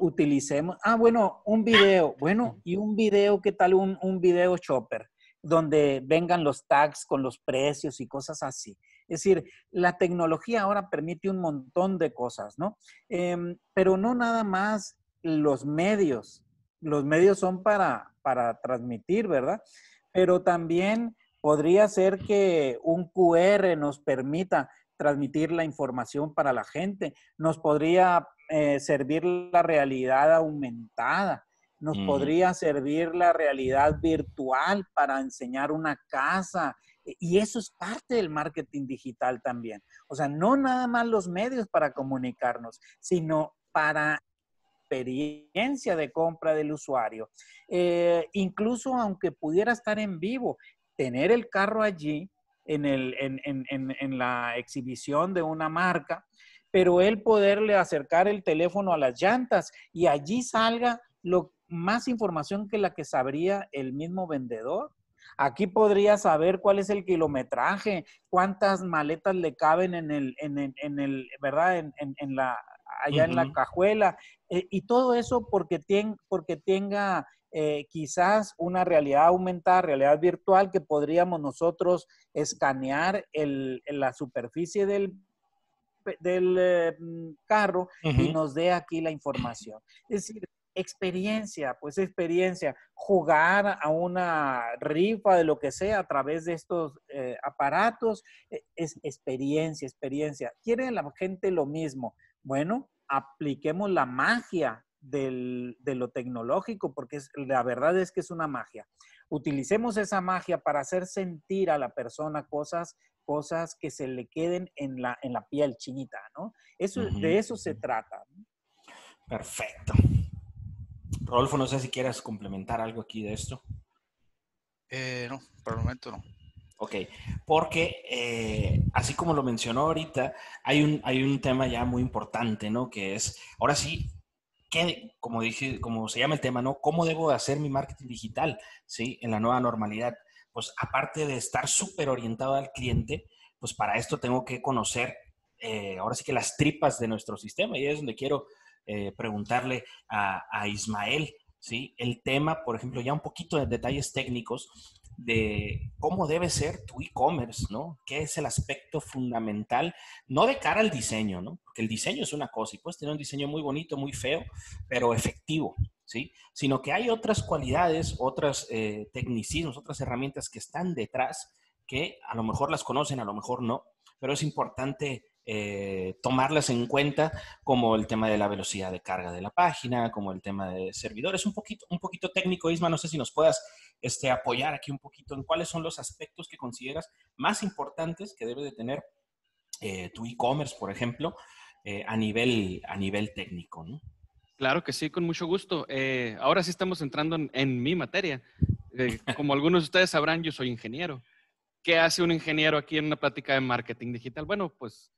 Speaker 4: utilicemos, ah, bueno, un video, bueno, y un video, ¿qué tal un, un video shopper? donde vengan los tags con los precios y cosas así. Es decir, la tecnología ahora permite un montón de cosas, ¿no? Eh, pero no nada más los medios. Los medios son para, para transmitir, ¿verdad? Pero también podría ser que un QR nos permita transmitir la información para la gente, nos podría eh, servir la realidad aumentada, nos mm. podría servir la realidad virtual para enseñar una casa. Y eso es parte del marketing digital también. O sea, no nada más los medios para comunicarnos, sino para experiencia de compra del usuario. Eh, incluso aunque pudiera estar en vivo, tener el carro allí en, el, en, en, en, la exhibición de una marca, pero él poderle acercar el teléfono a las llantas y allí salga lo, más información que la que sabría el mismo vendedor. Aquí podría saber cuál es el kilometraje, cuántas maletas le caben en el, en en el ¿verdad? En, en, la, allá en la cajuela. Eh, y todo eso porque, porque tenga eh, quizás una realidad aumentada, realidad virtual, que podríamos nosotros escanear la superficie del, del eh, carro y nos dé aquí la información. Es decir, experiencia, pues experiencia, jugar a una rifa de lo que sea a través de estos eh, aparatos, es experiencia, experiencia. ¿Quiere la gente lo mismo? Bueno, apliquemos la magia de lo tecnológico, porque la verdad es que es una magia. Utilicemos esa magia para hacer sentir a la persona cosas, cosas que se le queden en la, en la piel chinita, ¿no? Eso, De eso se trata.
Speaker 1: Perfecto. Rodolfo, no sé si quieras complementar algo aquí de esto.
Speaker 2: Eh, no, por el momento no.
Speaker 1: Ok, porque eh, así como lo mencionó ahorita, hay un, hay un tema ya muy importante, ¿no? Que es, ahora sí, ¿qué, como dije, como se llama el tema, ¿no? ¿Cómo debo hacer mi marketing digital, ¿sí? En la nueva normalidad. Pues aparte de estar súper orientado al cliente, pues para esto tengo que conocer, eh, ahora sí que las tripas de nuestro sistema y es donde quiero eh, preguntarle a, Ismael, ¿sí? El tema, por ejemplo, ya un poquito de detalles técnicos de cómo debe ser tu e-commerce, ¿no? ¿Qué es el aspecto fundamental? No de cara al diseño, ¿no? Porque el diseño es una cosa y puedes tener un diseño muy bonito, muy feo, pero efectivo, ¿sí? Sino que hay otras cualidades, otras eh, tecnicismos, otras herramientas que están detrás que a lo mejor las conocen, a lo mejor no, pero es importante eh, tomarlas en cuenta, como el tema de la velocidad de carga de la página, como el tema de servidores, un poquito, un poquito técnico, Isma, no sé si nos puedas este, apoyar aquí un poquito en cuáles son los aspectos que consideras más importantes que debe de tener eh, tu e-commerce, por ejemplo, eh, a, nivel, a nivel técnico, ¿no?
Speaker 3: Claro que sí, con mucho gusto. ahora sí estamos entrando en mi materia. como algunos de ustedes sabrán, yo soy ingeniero. ¿Qué hace un ingeniero aquí en una plática de marketing digital? Bueno, pues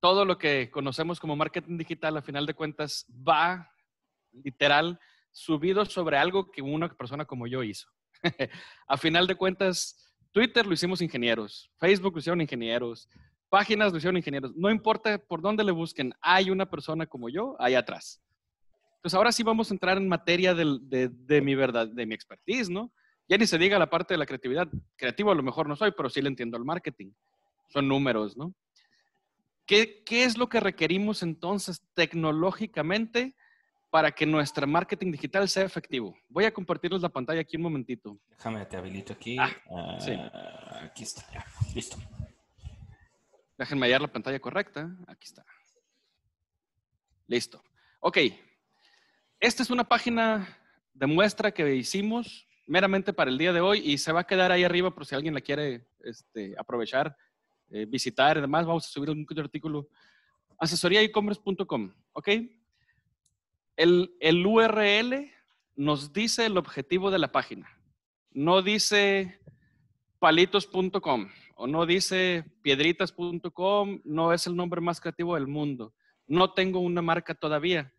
Speaker 3: todo lo que conocemos como marketing digital, a final de cuentas, va literal subido sobre algo que una persona como yo hizo. a final de cuentas, Twitter lo hicimos ingenieros, Facebook lo hicieron ingenieros, páginas lo hicieron ingenieros. No importa por dónde le busquen, hay una persona como yo ahí atrás. Entonces, ahora sí vamos a entrar en materia de, mi verdad, de mi expertise, ¿no? Ya ni se diga la parte de la creatividad. Creativo a lo mejor no soy, pero sí le entiendo al marketing. Son números, ¿no? ¿Qué, es lo que requerimos entonces tecnológicamente para que nuestro marketing digital sea efectivo? Voy a compartirles la pantalla aquí un momentito.
Speaker 1: Déjame, te habilito aquí. Ah,
Speaker 3: ah,
Speaker 1: aquí está, ya. Listo.
Speaker 3: Déjenme hallar la pantalla correcta. Aquí está. Listo. Ok. Esta es una página de muestra que hicimos meramente para el día de hoy y se va a quedar ahí arriba por si alguien la quiere este, aprovechar eh, visitar y demás, vamos a subir un artículo. Asesoríaecommerce.com, ¿ok? El, el URL nos dice el objetivo de la página. No dice palitos.com o no dice piedritas.com, no es el nombre más creativo del mundo. No tengo una marca todavía,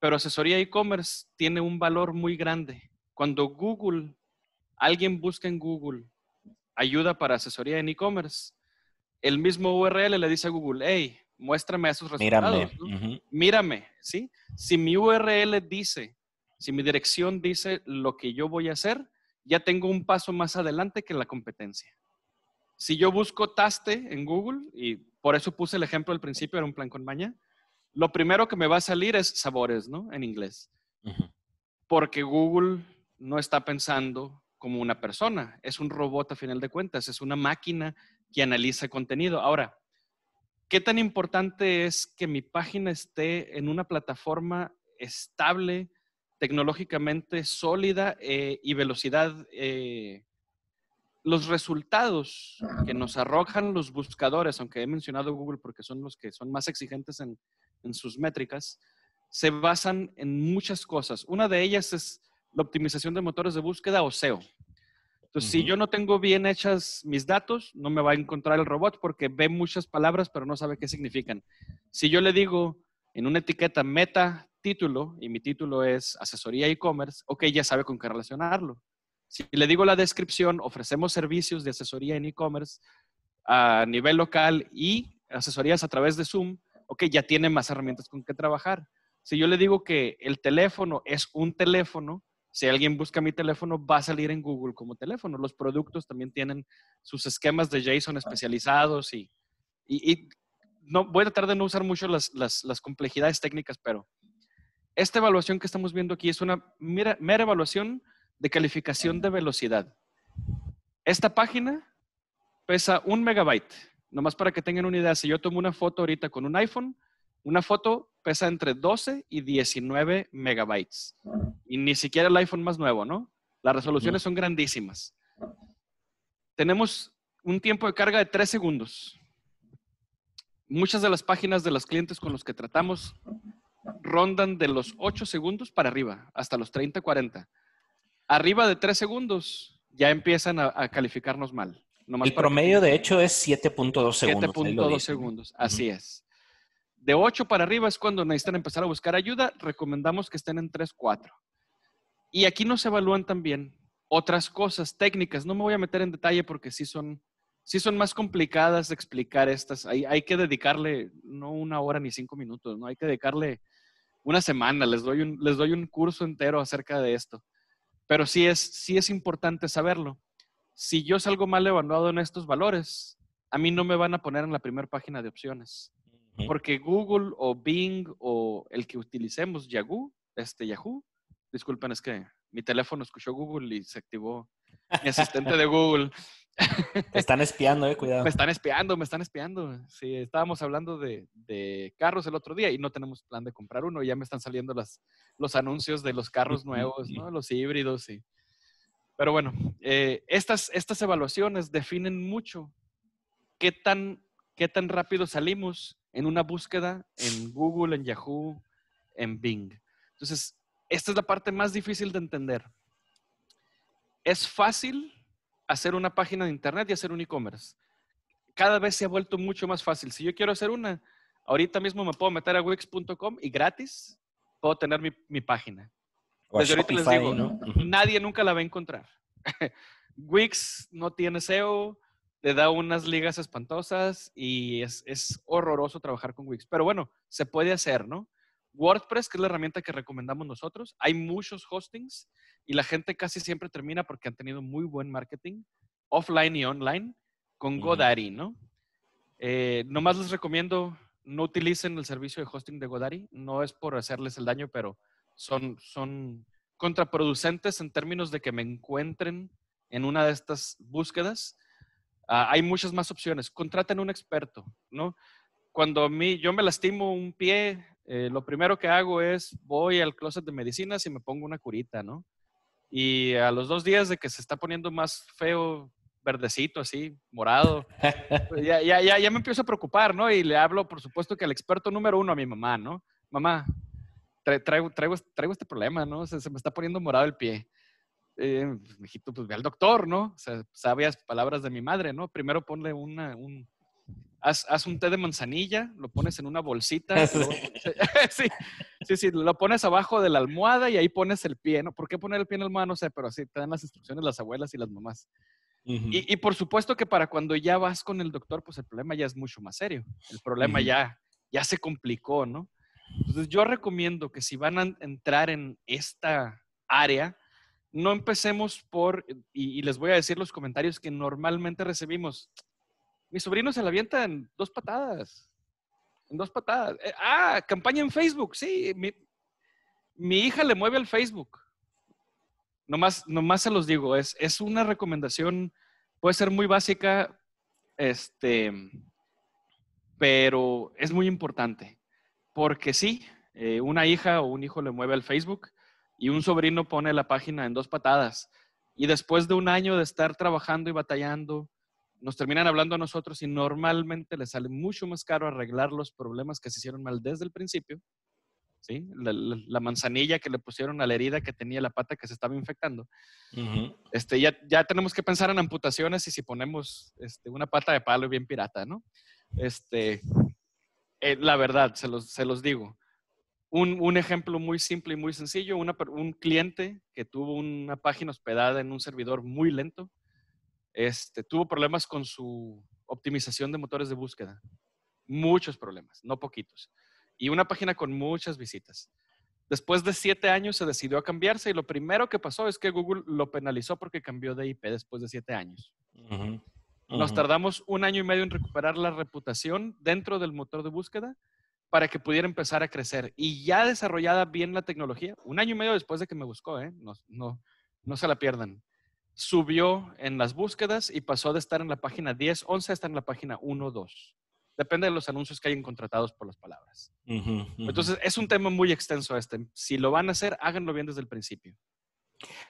Speaker 3: pero asesoría e-commerce tiene un valor muy grande. Cuando Google, alguien busca en Google ayuda para asesoría en e-commerce, el mismo URL le dice a Google, hey, muéstrame esos resultados. Mírame. Mírame, ¿sí? Si mi URL dice, si mi dirección dice lo que yo voy a hacer, ya tengo un paso más adelante que la competencia. Si yo busco Taste en Google, y por eso puse el ejemplo al principio, era un plan con maña, lo primero que me va a salir es sabores, ¿no? En inglés. Porque Google no está pensando como una persona, es un robot a final de cuentas, es una máquina que analiza contenido. Ahora, ¿qué tan importante es que mi página esté en una plataforma estable, tecnológicamente sólida eh, y velocidad? Eh, los resultados que nos arrojan los buscadores, aunque he mencionado Google porque son los que son más exigentes en, en sus métricas, se basan en muchas cosas. Una de ellas es la optimización de motores de búsqueda o SEO. Entonces, si yo no tengo bien hechas mis datos, no me va a encontrar el robot porque ve muchas palabras, pero no sabe qué significan. Si yo le digo en una etiqueta meta título y mi título es asesoría e-commerce, ok, ya sabe con qué relacionarlo. Si le digo la descripción, ofrecemos servicios de asesoría en e-commerce a nivel local y asesorías a través de Zoom, ok, ya tiene más herramientas con que trabajar. Si yo le digo que el teléfono es un teléfono, si alguien busca mi teléfono, va a salir en Google como teléfono. Los productos también tienen sus esquemas de JSON especializados y, y, no, voy a tratar de no usar mucho las, las, complejidades técnicas, pero esta evaluación que estamos viendo aquí es una mera, mera evaluación de calificación de velocidad. Esta página pesa un megabyte. Nomás para que tengan una idea, si yo tomo una foto ahorita con un iPhone, una foto pesa entre 12 y 19 megabytes. Y ni siquiera el iPhone más nuevo, ¿no? Las resoluciones son grandísimas. Tenemos un tiempo de carga de 3 segundos. Muchas de las páginas de los clientes con los que tratamos rondan de los 8 segundos para arriba, hasta los 30, 40. Arriba de 3 segundos ya empiezan a, calificarnos mal.
Speaker 1: el promedio, de hecho, es 7.2 segundos.
Speaker 3: 7.2 segundos, así es. De 8 para arriba es cuando necesitan empezar a buscar ayuda. Recomendamos que estén en 3, 4. Y aquí no se evalúan también otras cosas técnicas. No me voy a meter en detalle porque sí son, sí son más complicadas de explicar estas. Hay, hay que dedicarle no una hora ni cinco minutos, ¿no? Hay que dedicarle una semana. Les doy un, les doy un curso entero acerca de esto. Pero sí es, sí es importante saberlo. Si yo salgo mal evaluado en estos valores, a mí no me van a poner en la primera página de opciones. Porque Google o Bing o el que utilicemos, Yahoo, este Yahoo, disculpen, es que mi teléfono escuchó Google y se activó mi asistente de Google.
Speaker 1: Me están espiando, eh, cuidado.
Speaker 3: Me están espiando, me están espiando. Sí, estábamos hablando de, carros el otro día y no tenemos plan de comprar uno. Ya me están saliendo las, los anuncios de los carros nuevos, ¿no? Los híbridos. Y... Pero bueno, eh, estas, estas evaluaciones definen mucho qué tan, qué tan rápido salimos en una búsqueda en Google, en Yahoo, en Bing. Entonces, esta es la parte más difícil de entender. Es fácil hacer una página de internet y hacer un e-commerce. Cada vez se ha vuelto mucho más fácil. Si yo quiero hacer una, ahorita mismo me puedo meter a wix.com y gratis puedo tener mi, página. Desde ahorita les digo, nadie nunca la va a encontrar. Wix no tiene SEO, te da unas ligas espantosas y es, horroroso trabajar con Wix. Pero bueno, se puede hacer, ¿no? WordPress, que es la herramienta que recomendamos nosotros, hay muchos hostings y la gente casi siempre termina porque han tenido muy buen marketing, offline y online, con Godaddy, ¿no? Eh, nomás les recomiendo, no utilicen el servicio de hosting de Godaddy, no es por hacerles el daño, pero son, son contraproducentes en términos de que me encuentren en una de estas búsquedas Ah, hay muchas más opciones. Contraten un experto, ¿no? Cuando a mí, yo me lastimo un pie, eh, lo primero que hago es voy al closet de medicinas y me pongo una curita, ¿no? Y a los dos días de que se está poniendo más feo, verdecito, así, morado, pues ya, ya, ya, ya me empiezo a preocupar, ¿no? Y le hablo, por supuesto, que al experto número uno a mi mamá, ¿no? Mamá, traigo, traigo, traigo este problema, ¿no? se me está poniendo morado el pie eh, hijito, pues ve al doctor, ¿no? O sea, sabias palabras de mi madre, ¿no? Primero ponle una, un, haz, haz, un té de manzanilla, lo pones en una bolsita. sí, sí, sí, lo pones abajo de la almohada y ahí pones el pie, ¿no? ¿Por qué poner el pie en la almohada? No sé, pero así te dan las instrucciones las abuelas y las mamás. y, y, por supuesto que para cuando ya vas con el doctor, pues el problema ya es mucho más serio. El problema ya, ya se complicó, ¿no? Entonces yo recomiendo que si van a entrar en esta área, no empecemos por, y, les voy a decir los comentarios que normalmente recibimos. Mi sobrino se la avienta en dos patadas. En dos patadas. Eh, ah, campaña en Facebook. Sí, mi, hija le mueve al Facebook. Nomás, nomás se los digo, es, es una recomendación, puede ser muy básica, este, pero es muy importante. Porque sí, eh, una hija o un hijo le mueve al Facebook y un sobrino pone la página en dos patadas. Y después de un año de estar trabajando y batallando, nos terminan hablando a nosotros y normalmente les sale mucho más caro arreglar los problemas que se hicieron mal desde el principio. ¿sí? La, manzanilla que le pusieron a la herida que tenía la pata que se estaba infectando. este, ya, ya tenemos que pensar en amputaciones y si ponemos este, una pata de palo bien pirata, ¿no? Este, eh, la verdad, se los, se los digo. Un, ejemplo muy simple y muy sencillo, un cliente que tuvo una página hospedada en un servidor muy lento, este, tuvo problemas con su optimización de motores de búsqueda. muchos problemas, no poquitos. Y una página con muchas visitas. Después de siete años se decidió a cambiarse y lo primero que pasó es que Google lo penalizó porque cambió de IP después de siete años. Nos tardamos un año y medio en recuperar la reputación dentro del motor de búsqueda para que pudiera empezar a crecer. Y ya desarrollada bien la tecnología, un año y medio después de que me buscó, ¿eh? no, no, no se la pierdan, subió en las búsquedas y pasó de estar en la página 10, 11 a estar en la página 1, 2. Depende de los anuncios que hayan contratados por las palabras. Entonces, es un tema muy extenso este. Si lo van a hacer, háganlo bien desde el principio.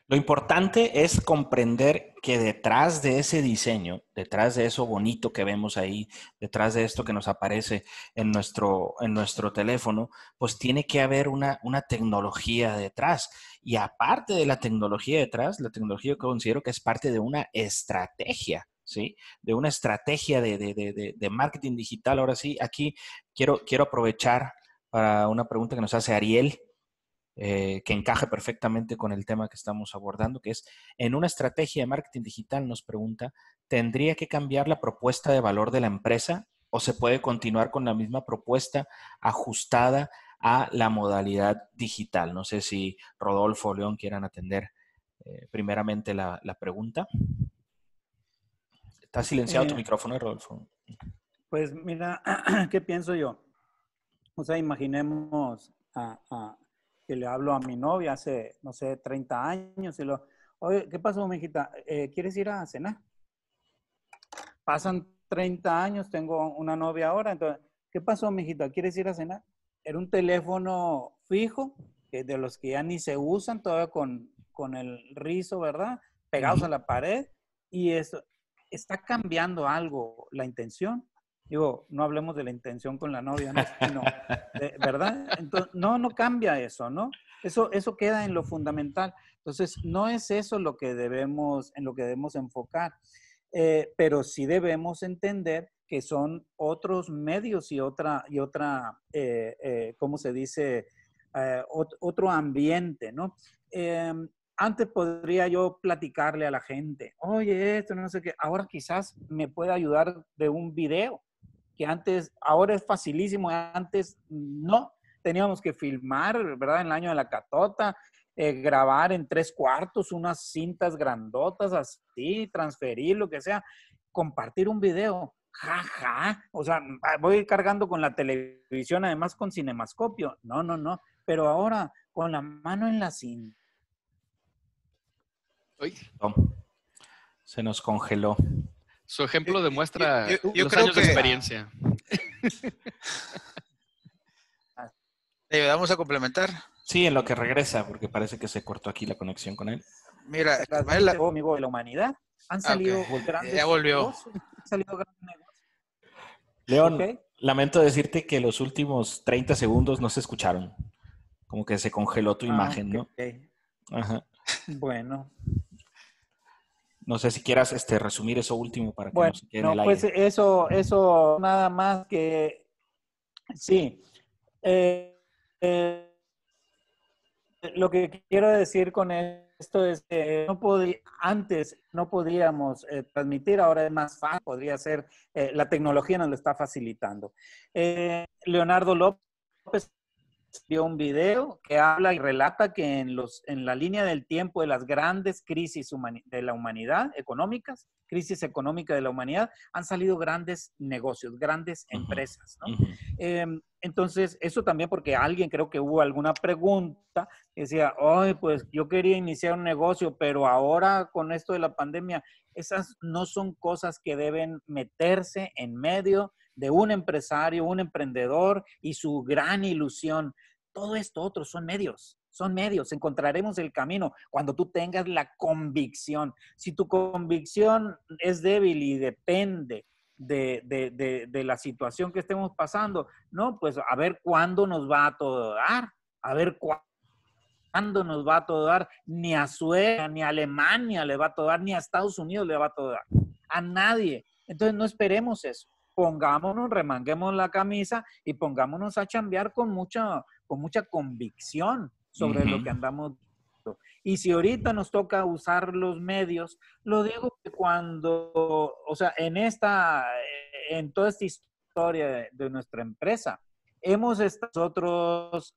Speaker 1: Lo importante es comprender que detrás de ese diseño, detrás de eso bonito que vemos ahí, detrás de esto que nos aparece en nuestro, en nuestro teléfono, pues tiene que haber una, una tecnología detrás. Y aparte de la tecnología detrás, la tecnología que considero que es parte de una estrategia. ¿sí? De una estrategia de, marketing digital. Ahora sí, aquí quiero, quiero aprovechar para una pregunta que nos hace Ariel, eh, que encaje perfectamente con el tema que estamos abordando, que es, en una estrategia de marketing digital, nos pregunta, ¿tendría que cambiar la propuesta de valor de la empresa o se puede continuar con la misma propuesta ajustada a la modalidad digital? No sé si Rodolfo o León quieran atender eh, primeramente la, la pregunta. Está silenciado tu eh, micrófono, Rodolfo.
Speaker 4: Pues mira, ¿qué pienso yo? O sea, imaginemos que le hablo a mi novia hace, no sé, 30 años y lo, oye, ¿qué pasó, mijita? Eh, ¿Quieres ir a cenar? Pasan 30 años, tengo una novia ahora, entonces, ¿qué pasó, mijita? ¿Quieres ir a cenar? Era un teléfono fijo, de los que ya ni se usan, todavía con, con el rizo, ¿verdad? Pegados a la pared. Y eso, está cambiando algo la intención. Digo, no hablemos de la intención con la novia, ¿no? ¿verdad? Entonces, no, no cambia eso, ¿no? Eso, eso queda en lo fundamental. Entonces, no es eso lo que debemos, en lo que debemos enfocar, eh, pero sí debemos entender que son otros medios y otra, y otra eh, eh, ¿cómo se dice? otro ambiente, ¿no? Antes podría yo platicarle a la gente, oye, esto no sé qué, ahora quizás me puede ayudar de un video, que antes, ahora es facilísimo, antes no, teníamos que filmar, ¿verdad? En el año de la catota, eh, grabar en tres cuartos unas cintas grandotas así, transferir, lo que sea, compartir un video, jaja, o sea, voy cargando con la televisión, además con cinemascopio, no, no, no, pero ahora con la mano en la cinta.
Speaker 1: Se nos congeló.
Speaker 3: Su ejemplo demuestra los años de experiencia.
Speaker 2: ¿Le ayudamos a complementar?
Speaker 4: Sí, en lo que regresa, porque parece que se cortó aquí la conexión con él.
Speaker 2: Mira,
Speaker 4: la... amigo de la humanidad han ah, salido grandes
Speaker 2: Ya volvió.
Speaker 1: León, lamento decirte que los últimos 30 segundos no se escucharon. Como que se congeló tu ah, imagen, ¿no?
Speaker 4: Ajá. Bueno,
Speaker 1: no sé si quieras este, resumir eso último para que
Speaker 4: bueno, no se quede en el pues eso, eso nada más que sí. Eh, eh, lo que quiero decir con esto es que no antes no podíamos eh, transmitir, ahora es más fácil, podría ser, la tecnología nos lo está facilitando. Leonardo López vio un video que habla y relata que en, los, en la línea del tiempo de las grandes crisis de la humanidad, económicas, crisis económica de la humanidad, han salido grandes negocios, grandes empresas. Em, entonces, eso también porque alguien, creo que hubo alguna pregunta que decía, ay, pues yo quería iniciar un negocio, pero ahora con esto de la pandemia, esas no son cosas que deben meterse en medio de un empresario, un emprendedor y su gran ilusión. Todo esto otro son medios, son medios. Encontraremos el camino cuando tú tengas la convicción. Si tu convicción es débil y depende de, la situación que estemos pasando, no, pues a ver cuándo nos va a todo dar, a ver cuándo nos va a todo dar, ni a Suecia, ni a Alemania le va a todo dar, ni a Estados Unidos le va a todo dar, a nadie. Entonces no esperemos eso pongámonos, remanguemos la camisa y pongámonos a chambear con mucha, con mucha convicción sobre lo que andamos y si ahorita nos toca usar los medios, lo digo que cuando, o sea, en esta, en toda esta historia historia de, nuestra empresa. Hemos estado nosotros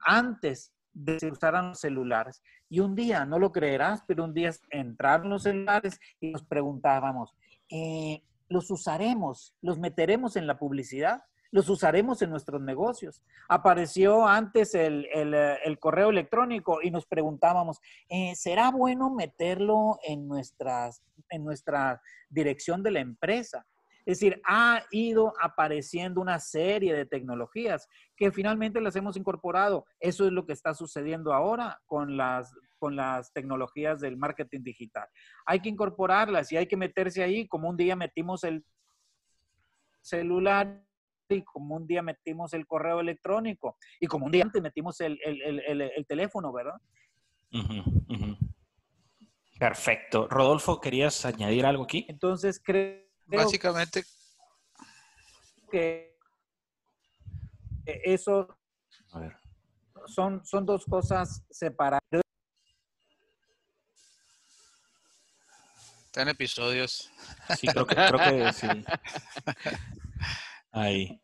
Speaker 4: antes de que usaran los celulares. Y un día, no lo creerás, pero un día entraron los celulares y nos preguntábamos, eh, ¿los usaremos? ¿Los meteremos en la publicidad? los usaremos en nuestros negocios. Apareció antes el, eh, correo electrónico y nos preguntábamos, eh, ¿será bueno meterlo en, nuestras, en nuestra dirección de la empresa? Es decir, ha ido apareciendo una serie de tecnologías que finalmente las hemos incorporado. Eso es lo que está sucediendo ahora con las, con las tecnologías del marketing digital. Hay que incorporarlas y hay que meterse ahí, como un día metimos el celular y como un día metimos el correo electrónico y como un día antes metimos el, teléfono, ¿verdad?
Speaker 1: Perfecto. Rodolfo, ¿querías añadir algo aquí?
Speaker 4: Entonces, creo...
Speaker 2: Básicamente...
Speaker 4: Que eso... Son, son dos cosas separadas.
Speaker 2: Están episodios.
Speaker 1: Sí, creo que, creo que sí. Ahí.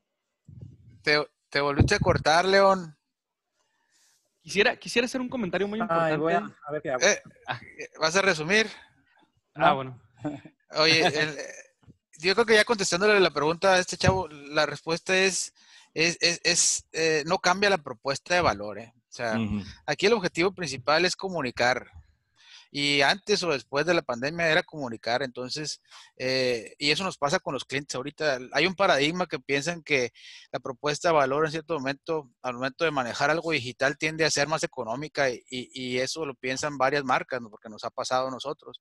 Speaker 2: Te, te volviste a cortar, León.
Speaker 3: Quisiera, quisiera hacer un comentario muy importante. a, ver qué hago. Eh,
Speaker 2: ¿Vas a resumir?
Speaker 3: Ah, bueno.
Speaker 2: Oye, yo creo que ya contestándole la pregunta a este chavo, la respuesta es, es, es, eh, no cambia la propuesta de valor. Eh. O sea, aquí el objetivo principal es comunicar y antes o después de la pandemia era comunicar. Entonces, eh, y eso nos pasa con los clientes. Ahorita hay un paradigma que piensan que la propuesta de valor en cierto momento, al momento de manejar algo digital, tiende a ser más económica y, y eso lo piensan varias marcas, ¿no? porque nos ha pasado a nosotros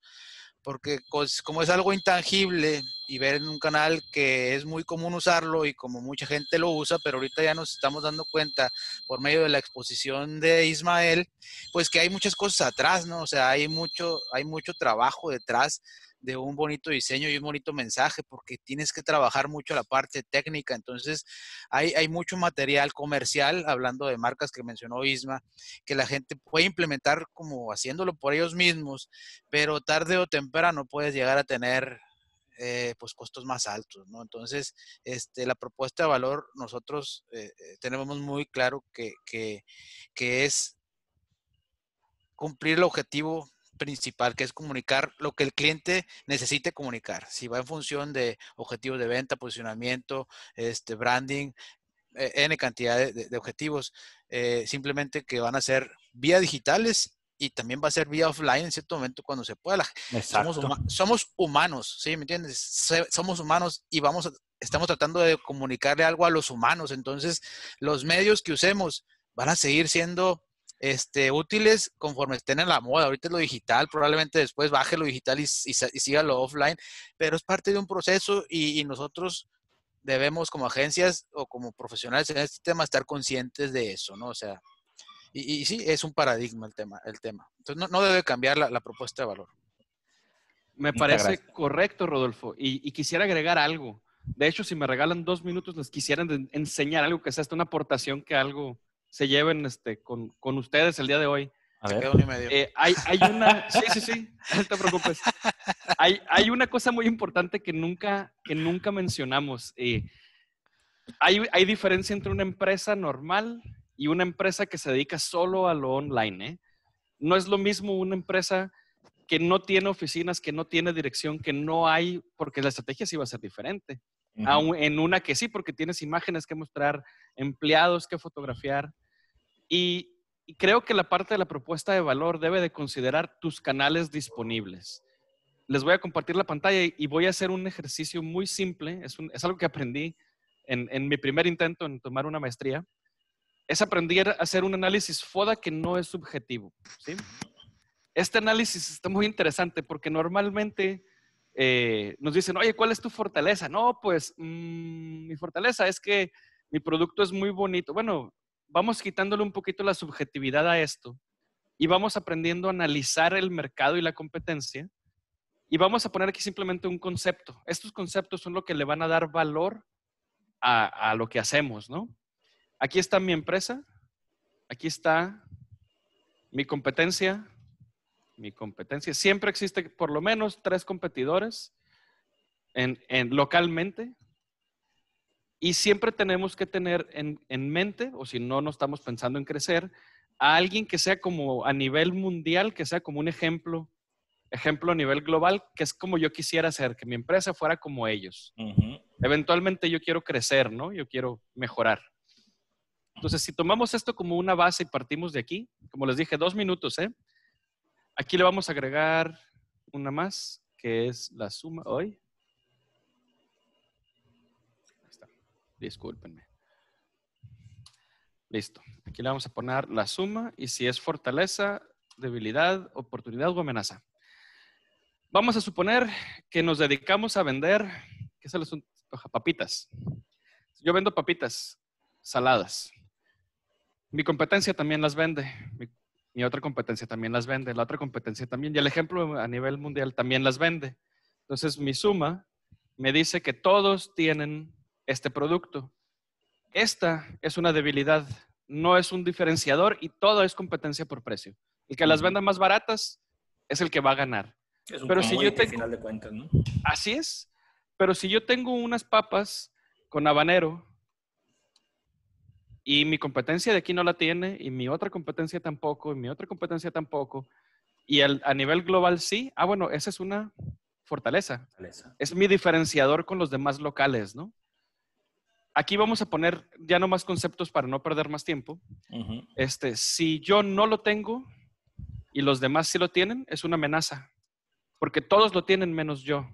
Speaker 2: porque como es algo intangible y ver en un canal que es muy común usarlo y como mucha gente lo usa, pero ahorita ya nos estamos dando cuenta por medio de la exposición de Ismael, pues que hay muchas cosas atrás, ¿no? O sea, hay mucho, hay mucho trabajo detrás de un bonito diseño y un bonito mensaje, porque tienes que trabajar mucho la parte técnica. Entonces, hay, hay mucho material comercial, hablando de marcas que mencionó Isma, que la gente puede implementar como haciéndolo por ellos mismos, pero tarde o temprano puedes llegar a tener eh, pues costos más altos, ¿no? Entonces, este, la propuesta de valor, nosotros eh, eh, tenemos muy claro que, que, que es cumplir el objetivo principal, que es comunicar lo que el cliente necesite comunicar. Si va en función de objetivos de venta, posicionamiento, este, branding, eh, N cantidad de, objetivos, eh, simplemente que van a ser vía digitales y también va a ser vía offline en cierto momento cuando se pueda. Somos, somos, humanos, ¿sí? ¿Me entiendes? Somos humanos y vamos, estamos tratando de comunicarle algo a los humanos. Entonces, los medios que usemos van a seguir siendo este, útiles conforme estén en la moda. Ahorita es lo digital, probablemente después baje lo digital y, siga lo offline, pero es parte de un proceso y, nosotros debemos como agencias o como profesionales en este tema estar conscientes de eso, ¿no? O sea, y, sí, es un paradigma el tema. El tema. Entonces, no, debe cambiar la, propuesta de valor.
Speaker 3: Me parece correcto, Rodolfo. Y, quisiera agregar algo. De hecho, si me regalan dos minutos, les quisiera enseñar algo que sea esta una aportación que algo se lleven este, con, con ustedes el día de hoy.
Speaker 2: A ver.
Speaker 3: Eh, hay, hay, una, sí, sí, sí, no te preocupes. Hay, hay, una cosa muy importante que nunca, que nunca mencionamos. Eh, hay, hay, diferencia entre una empresa normal y una empresa que se dedica solo a lo online. ¿eh? No es lo mismo una empresa que no tiene oficinas, que no tiene dirección, que no hay, porque la estrategia sí va a ser diferente. En una que sí, porque tienes imágenes que mostrar, empleados que fotografiar. Y, creo que la parte de la propuesta de valor debe de considerar tus canales disponibles. Les voy a compartir la pantalla y voy a hacer un ejercicio muy simple. Es, algo que aprendí en, en, mi primer intento en tomar una maestría. Es aprender a hacer un análisis FODA que no es subjetivo. ¿sí? Este análisis está muy interesante porque normalmente eh, nos dicen, oye, ¿cuál es tu fortaleza? No, pues mm, mi fortaleza es que mi producto es muy bonito. Bueno, vamos quitándole un poquito la subjetividad a esto y vamos aprendiendo a analizar el mercado y la competencia y vamos a poner aquí simplemente un concepto. Estos conceptos son lo que le van a dar valor a, lo que hacemos, ¿no? Aquí está mi empresa, aquí está mi competencia, mi competencia. Siempre existe por lo menos tres competidores en, localmente Y siempre tenemos que tener en, en mente, o si no, no estamos pensando en crecer, a alguien que sea como a nivel mundial, que sea como un ejemplo, ejemplo a nivel global, que es como yo quisiera ser, que mi empresa fuera como ellos. Eventualmente yo quiero crecer, ¿no? Yo quiero mejorar. Entonces, si tomamos esto como una base y partimos de aquí, como les dije, dos minutos, ¿eh? Aquí le vamos a agregar una más, que es la suma hoy. Ahí está. Discúlpenme. Listo. Aquí le vamos a poner la suma y si es fortaleza, debilidad, oportunidad o amenaza. Vamos a suponer que nos dedicamos a vender, ¿qué es el asunto? Papitas. Yo vendo papitas saladas. Mi competencia también las vende. Mi, otra competencia también las vende. La otra competencia también. Y el ejemplo a nivel mundial también las vende. Entonces, mi suma me dice que todos tienen este producto. Esta es una debilidad, no es un diferenciador y todo es competencia por precio. El que las venda más baratas es el que va a ganar.
Speaker 1: Es un pero si yo tengo, final de cuentas, ¿no?
Speaker 3: Así es. Pero si yo tengo unas papas con habanero y mi competencia de aquí no la tiene y mi otra competencia tampoco y mi otra competencia tampoco y a nivel global sí, ah, bueno, esa es una fortaleza. fortaleza. Es mi diferenciador con los demás locales, ¿no? aquí vamos a poner ya no más conceptos para no perder más tiempo. Este, si yo no lo tengo y los demás sí lo tienen, es una amenaza, porque todos lo tienen menos yo.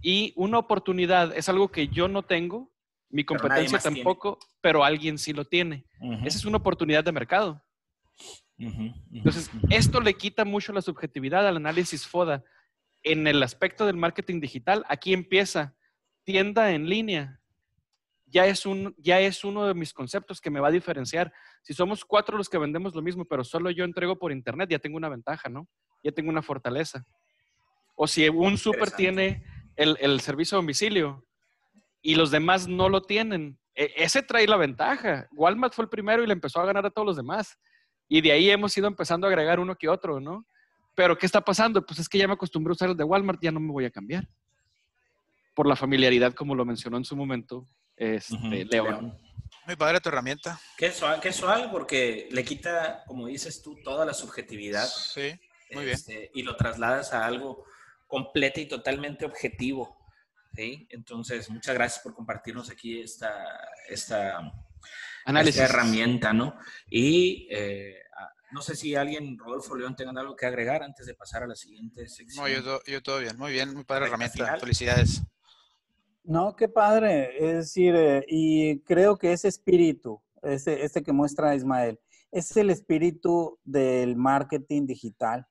Speaker 3: Y una oportunidad es algo que yo no tengo, mi competencia tampoco, pero alguien sí lo tiene. Esa es una oportunidad de mercado. Entonces, esto le quita mucho la subjetividad al análisis FODA. En el aspecto del marketing digital, aquí empieza tienda en línea ya es, un, ya es uno de mis conceptos que me va a diferenciar. Si somos cuatro los que vendemos lo mismo, pero solo yo entrego por internet, ya tengo una ventaja, ¿no? Ya tengo una fortaleza. O si un súper tiene el, el, servicio a domicilio y los demás no lo tienen, e, ese trae la ventaja. Walmart fue el primero y le empezó a ganar a todos los demás. Y de ahí hemos ido empezando a agregar uno que otro, ¿no? Pero ¿qué está pasando? Pues es que ya me acostumbré a usar el de Walmart, ya no me voy a cambiar. Por la familiaridad, como lo mencionó en su momento este, León.
Speaker 2: Muy padre tu herramienta.
Speaker 1: Qué suave, qué suave, porque le quita, como dices tú, toda la subjetividad.
Speaker 2: Sí, muy bien.
Speaker 1: Este, y lo trasladas a algo completo y totalmente objetivo. ¿Sí? Entonces, muchas gracias por compartirnos aquí esta, esta, esta herramienta, ¿no? Y eh, no sé si alguien, Rodolfo León, tengan algo que agregar antes de pasar a la siguiente sección.
Speaker 2: No, yo, yo todo bien, muy bien, muy padre herramienta. Felicidades.
Speaker 4: No, qué padre. Es decir, eh, y creo que ese espíritu, este, este que muestra Ismael, es el espíritu del marketing digital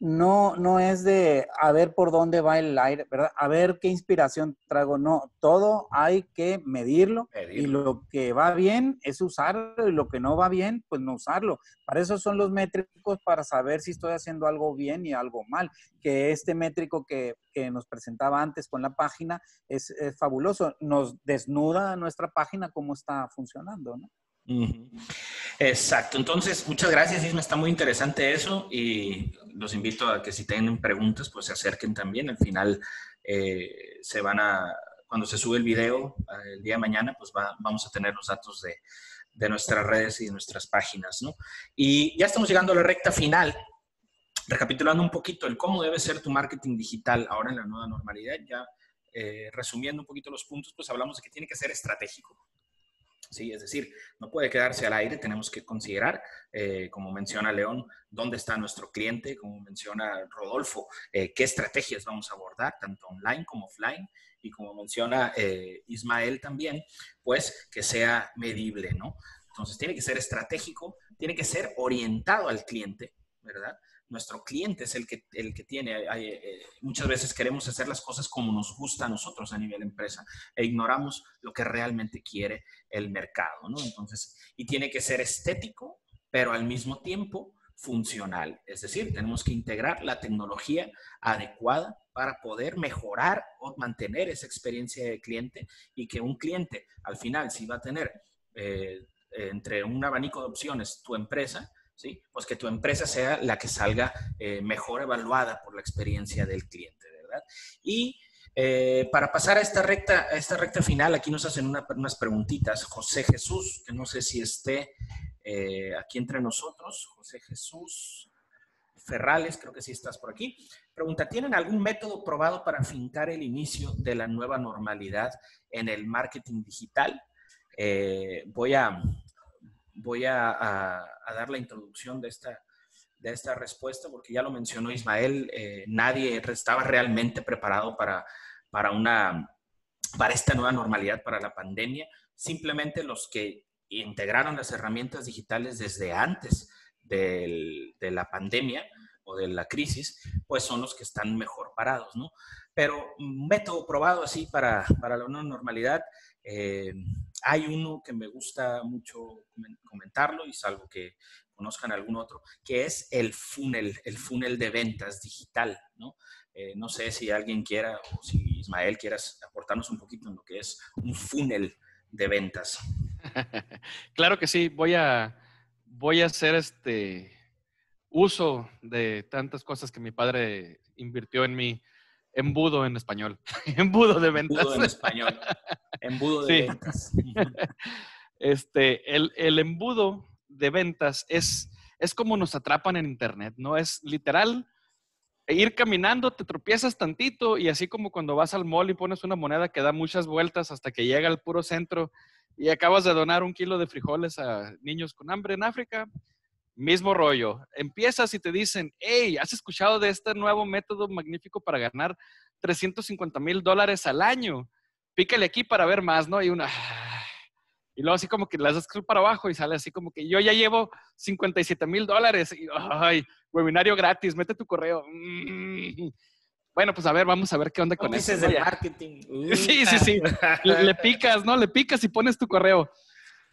Speaker 4: no, no es de a ver por dónde va el aire, ¿verdad? A ver qué inspiración traigo. No, todo hay que medirlo, y lo que va bien es usarlo y lo que no va bien, pues no usarlo. Para eso son los métricos, para saber si estoy haciendo algo bien y algo mal. Que este métrico que, nos presentaba antes con la página es, es fabuloso. Nos desnuda nuestra página cómo está funcionando, ¿no?
Speaker 1: Exacto. Entonces, muchas gracias, Isma. Está muy interesante eso y los invito a que si tienen preguntas, pues se acerquen también. Al final eh, se van a, cuando se sube el video eh, el día de mañana, pues vamos a tener los datos de, de, nuestras redes y de nuestras páginas, ¿no? Y ya estamos llegando a la recta final. Recapitulando un poquito el cómo debe ser tu marketing digital ahora en la nueva normalidad, ya eh, resumiendo un poquito los puntos, pues hablamos de que tiene que ser estratégico ¿sí? Es decir, no puede quedarse al aire, tenemos que considerar, eh, como menciona León, dónde está nuestro cliente, como menciona Rodolfo, eh, qué estrategias vamos a abordar, tanto online como offline, y como menciona eh, Ismael también, pues que sea medible, ¿no? Entonces tiene que ser estratégico, tiene que ser orientado al cliente, ¿verdad? Nuestro cliente es el que, el que tiene. Eh, muchas veces queremos hacer las cosas como nos gusta a nosotros a nivel empresa e ignoramos lo que realmente quiere el mercado. Entonces, y tiene que ser estético, pero al mismo tiempo funcional. Es decir, tenemos que integrar la tecnología adecuada para poder mejorar o mantener esa experiencia de cliente y que un cliente al final, si va a tener eh, entre un abanico de opciones tu empresa, ¿sí? Pues que tu empresa sea la que salga eh, mejor evaluada por la experiencia del cliente, ¿verdad? Y Eh, para pasar a esta recta, a esta recta final, aquí nos hacen unas preguntitas. José Jesús, que no sé si esté eh, aquí entre nosotros. José Jesús Ferrales, creo que sí estás por aquí. Pregunta, ¿tienen algún método probado para fincar el inicio de la nueva normalidad en el marketing digital? Voy a, voy a, a, dar la introducción de esta, de esta respuesta porque ya lo mencionó Ismael, nadie estaba realmente preparado para para, una, para esta nueva normalidad, para la pandemia. Simplemente los que integraron las herramientas digitales desde antes de la pandemia o de la crisis, pues son los que están mejor parados, ¿no? Pero un método probado así para, para la nueva normalidad, eh, hay uno que me gusta mucho comentarlo y salvo que conozcan algún otro, que es el funnel, el funnel de ventas digital, ¿no? Eh, no sé si alguien quiera o si Ismael quieras aportarnos un poquito en lo que es un funnel de ventas.
Speaker 3: claro que sí, voy a, voy a hacer este uso de tantas cosas que mi padre invirtió en mi embudo en español. embudo de ventas.
Speaker 1: Embudo en español. Embudo de ventas.
Speaker 3: este, el, el, embudo de ventas es, es como nos atrapan en Internet, ¿no? Es literal ir caminando, te tropiezas tantito y así como cuando vas al mall y pones una moneda que da muchas vueltas hasta que llega al puro centro y acabas de donar un kilo de frijoles a niños con hambre en África, mismo rollo. Empiezas y te dicen, hey, ¿has escuchado de este nuevo método magnífico para ganar 350 mil dólares al año? Pícale aquí para ver más, ¿no? Y una... Y luego así como que las das para abajo y sale así como que yo ya llevo 57 mil dólares. Y, ay, webinario gratis, mete tu correo. Mm. Bueno, pues a ver, vamos a ver qué onda con eso.
Speaker 1: Dices de marketing.
Speaker 3: Sí, sí, sí. Le, picas, ¿no? Le picas y pones tu correo.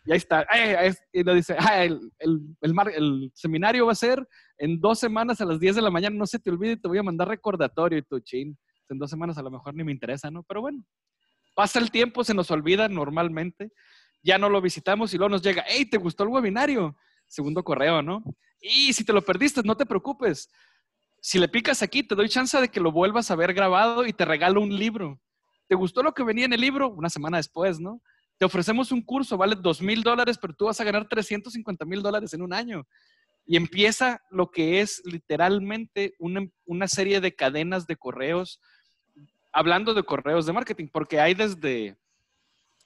Speaker 3: Y ahí está. Y le dice, ah, el, el, el, seminario va a ser en dos semanas a las 10 de la mañana. No se te olvide, te voy a mandar recordatorio y tu chin. En dos semanas a lo mejor ni me interesa, ¿no? Pero bueno, pasa el tiempo, se nos olvida normalmente. Ya no lo visitamos y luego nos llega, hey, ¿te gustó el webinario? Segundo correo, ¿no? Y si te lo perdiste, no te preocupes. Si le picas aquí, te doy chance de que lo vuelvas a ver grabado y te regalo un libro. ¿Te gustó lo que venía en el libro? Una semana después, ¿no? Te ofrecemos un curso, vale dos mil dólares, pero tú vas a ganar 350 mil dólares en un año. Y empieza lo que es literalmente una, una serie de cadenas de correos, hablando de correos de marketing, porque hay desde,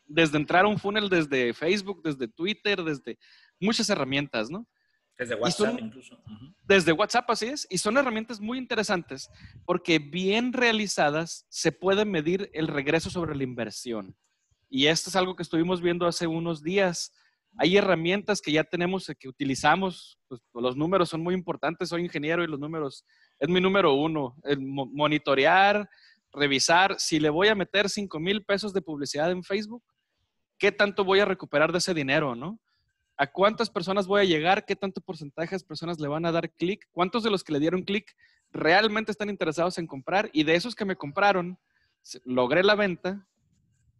Speaker 3: desde entrar a un funnel desde Facebook, desde Twitter, desde muchas herramientas, ¿no?
Speaker 1: Desde WhatsApp incluso.
Speaker 3: Desde WhatsApp, así es. Y son herramientas muy interesantes porque bien realizadas se puede medir el regreso sobre la inversión. Y esto es algo que estuvimos viendo hace unos días. Hay herramientas que ya tenemos, que utilizamos. Pues, los números son muy importantes. Soy ingeniero y los números es mi número uno. El monitorear, revisar. Si le voy a meter 5 mil pesos de publicidad en Facebook, ¿qué tanto voy a recuperar de ese dinero, no? a cuántas personas voy a llegar, qué tanto porcentaje de personas le van a dar clic, cuántos de los que le dieron clic realmente están interesados en comprar y de esos que me compraron, logré la venta,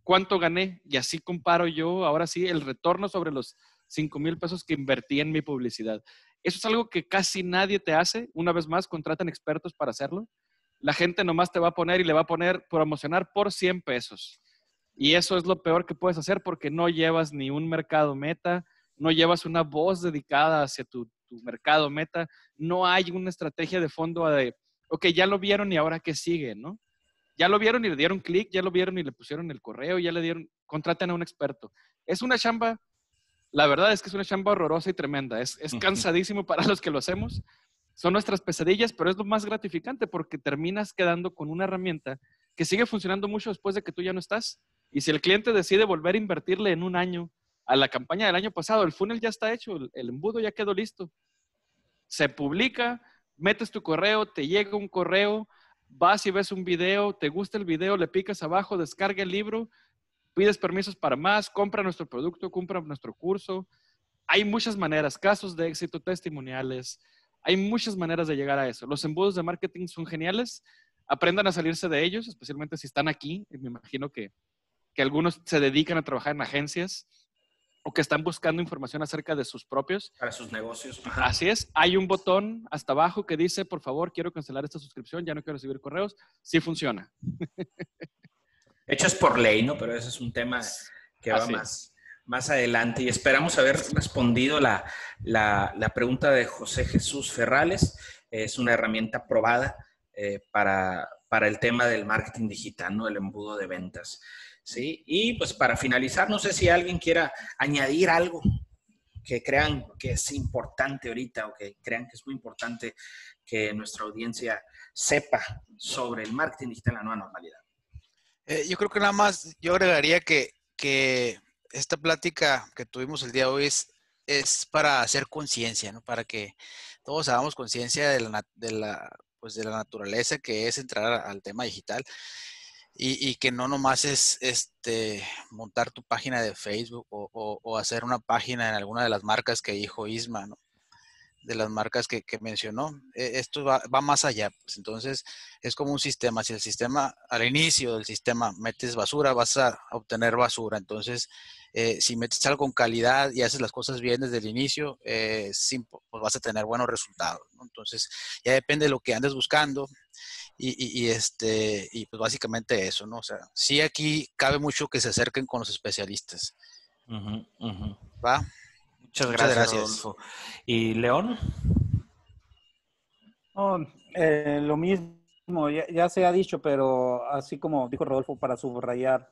Speaker 3: cuánto gané y así comparo yo ahora sí el retorno sobre los 5 mil pesos que invertí en mi publicidad. Eso es algo que casi nadie te hace. Una vez más, contratan expertos para hacerlo. La gente nomás te va a poner y le va a poner promocionar por 100 pesos. Y eso es lo peor que puedes hacer porque no llevas ni un mercado meta, no llevas una voz dedicada hacia tu, mercado meta, no hay una estrategia de fondo de, ok, ya lo vieron y ahora qué sigue, ¿no? Ya lo vieron y le dieron clic, ya lo vieron y le pusieron el correo, ya le dieron, contraten a un experto. Es una chamba, la verdad es que es una chamba horrorosa y tremenda, es, es cansadísimo para los que lo hacemos, son nuestras pesadillas, pero es lo más gratificante porque terminas quedando con una herramienta que sigue funcionando mucho después de que tú ya no estás. Y si el cliente decide volver a invertirle en un año, a la campaña del año pasado. El funnel ya está hecho, el, embudo ya quedó listo. Se publica, metes tu correo, te llega un correo, vas y ves un video, te gusta el video, le picas abajo, descarga el libro, pides permisos para más, compra nuestro producto, compra nuestro curso. Hay muchas maneras, casos de éxito, testimoniales, hay muchas maneras de llegar a eso. Los embudos de marketing son geniales, aprendan a salirse de ellos, especialmente si están aquí. Me imagino que, que algunos se dedican a trabajar en agencias o que están buscando información acerca de sus propios.
Speaker 1: Para sus negocios.
Speaker 3: Así es. Hay un botón hasta abajo que dice, por favor, quiero cancelar esta suscripción, ya no quiero recibir correos. Sí funciona.
Speaker 1: hecho es por ley, ¿no? Pero ese es un tema que va más, más adelante y esperamos haber respondido la, la, pregunta de José Jesús Ferrales. Es una herramienta probada eh, para, para el tema del marketing digital, ¿no? El embudo de ventas. ¿Sí? Y pues para finalizar, no sé si alguien quiera añadir algo que crean que es importante ahorita o que crean que es muy importante que nuestra audiencia sepa sobre el marketing digital en la nueva normalidad.
Speaker 2: Eh, yo creo que nada más, yo agregaría que, que esta plática que tuvimos el día de hoy es, es para hacer conciencia, ¿no? Para que todos hagamos conciencia de la, de, la, pues de la naturaleza que es entrar al tema digital y, que no nomás es este, montar tu página de Facebook o, hacer una página en alguna de las marcas que dijo Isma, ¿no? de las marcas que, mencionó. E, esto va, más allá. Pues entonces es como un sistema. Si el sistema, al inicio del sistema, metes basura, vas a obtener basura. Entonces, eh, si metes algo con calidad y haces las cosas bien desde el inicio, eh, pues vas a tener buenos resultados. Entonces, ya depende de lo que andes buscando. Y, este, y pues básicamente eso, ¿no? O sea, sí aquí cabe mucho que se acerquen con los especialistas.
Speaker 1: ¿Va? Muchas gracias, Rodolfo. ¿Y León?
Speaker 4: Eh, lo mismo, ya, se ha dicho, pero así como dijo Rodolfo para subrayar,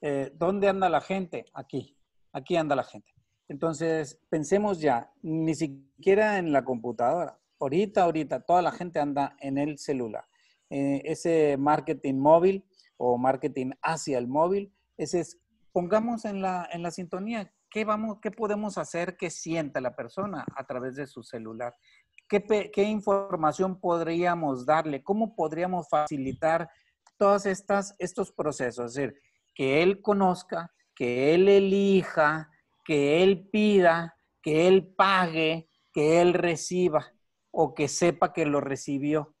Speaker 4: eh, ¿dónde anda la gente? Aquí, aquí anda la gente. Entonces, pensemos ya, ni siquiera en la computadora. Ahorita, ahorita, toda la gente anda en el celular. Eh, ese marketing móvil o marketing hacia el móvil, ese es, pongamos en la, en la sintonía, ¿qué, vamos, ¿qué podemos hacer que sienta la persona a través de su celular? ¿Qué, ¿Qué información podríamos darle? ¿Cómo podríamos facilitar todos estos procesos? Es decir, que él conozca, que él elija, que él pida, que él pague, que él reciba o que sepa que lo recibió.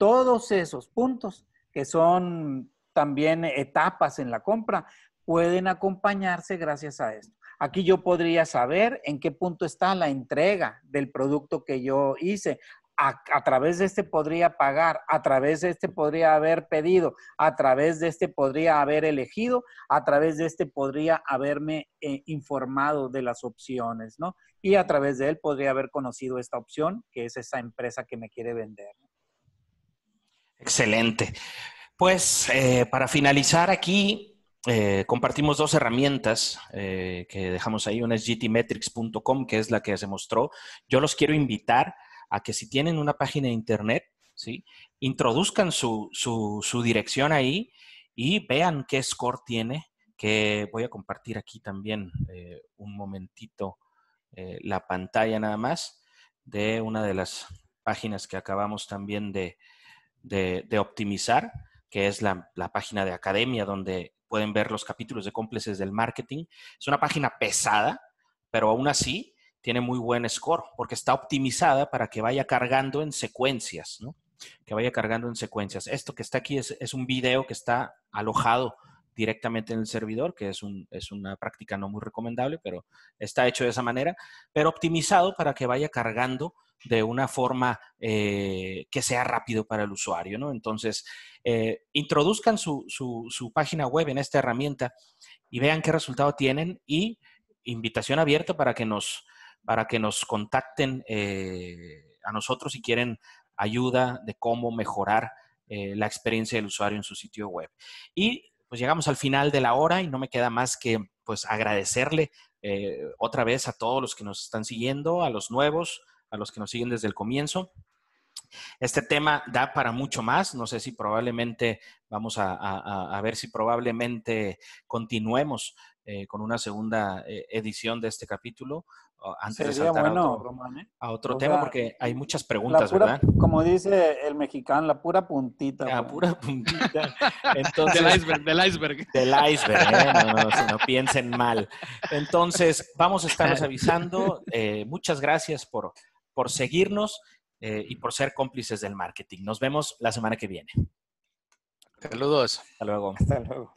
Speaker 4: Todos esos puntos, que son también etapas en la compra, pueden acompañarse gracias a esto. Aquí yo podría saber en qué punto está la entrega del producto que yo hice. A, través de este podría pagar, a través de este podría haber pedido, a través de este podría haber elegido, a través de este podría haberme eh, informado de las opciones, ¿no? Y a través de él podría haber conocido esta opción, que es esa empresa que me quiere vender.
Speaker 1: Excelente. Pues eh, para finalizar aquí, eh, compartimos dos herramientas eh, que dejamos ahí. Una es gtmetrics.com, que es la que se mostró. Yo los quiero invitar a que si tienen una página de internet, ¿sí? introduzcan su, su dirección ahí y vean qué score tiene, que voy a compartir aquí también un momentito la pantalla nada más de una de las páginas que acabamos también de, de, optimizar, que es la, página de academia donde pueden ver los capítulos de cómplices del marketing. Es una página pesada, pero aún así tiene muy buen score porque está optimizada para que vaya cargando en secuencias, ¿no? Que vaya cargando en secuencias. Esto que está aquí es, es un video que está alojado directamente en el servidor, que es, un, es, una práctica no muy recomendable, pero está hecho de esa manera, pero optimizado para que vaya cargando de una forma eh, que sea rápido para el usuario, ¿no? Entonces, eh, introduzcan su, su, página web en esta herramienta y vean qué resultado tienen y invitación abierta para que nos, para que nos contacten eh, a nosotros si quieren ayuda de cómo mejorar la experiencia del usuario en su sitio web. Y pues llegamos al final de la hora y no me queda más que pues agradecerle otra vez a todos los que nos están siguiendo, a los nuevos, a los que nos siguen desde el comienzo. Este tema da para mucho más. No sé si probablemente vamos a, ver si probablemente continuemos eh, con una segunda eh, edición de este capítulo antes de saltar a otro, ¿eh? a otro tema, porque hay muchas preguntas, ¿verdad?
Speaker 4: Como dice el mexicano, la pura puntita.
Speaker 1: La pura puntita.
Speaker 3: Entonces, del iceberg, del iceberg.
Speaker 1: Del iceberg, no, no, no piensen mal. Entonces, vamos a estarles avisando. muchas gracias por por seguirnos eh, y por ser cómplices del marketing. Nos vemos la semana que viene.
Speaker 2: Saludos.
Speaker 1: Hasta luego.
Speaker 4: Hasta luego.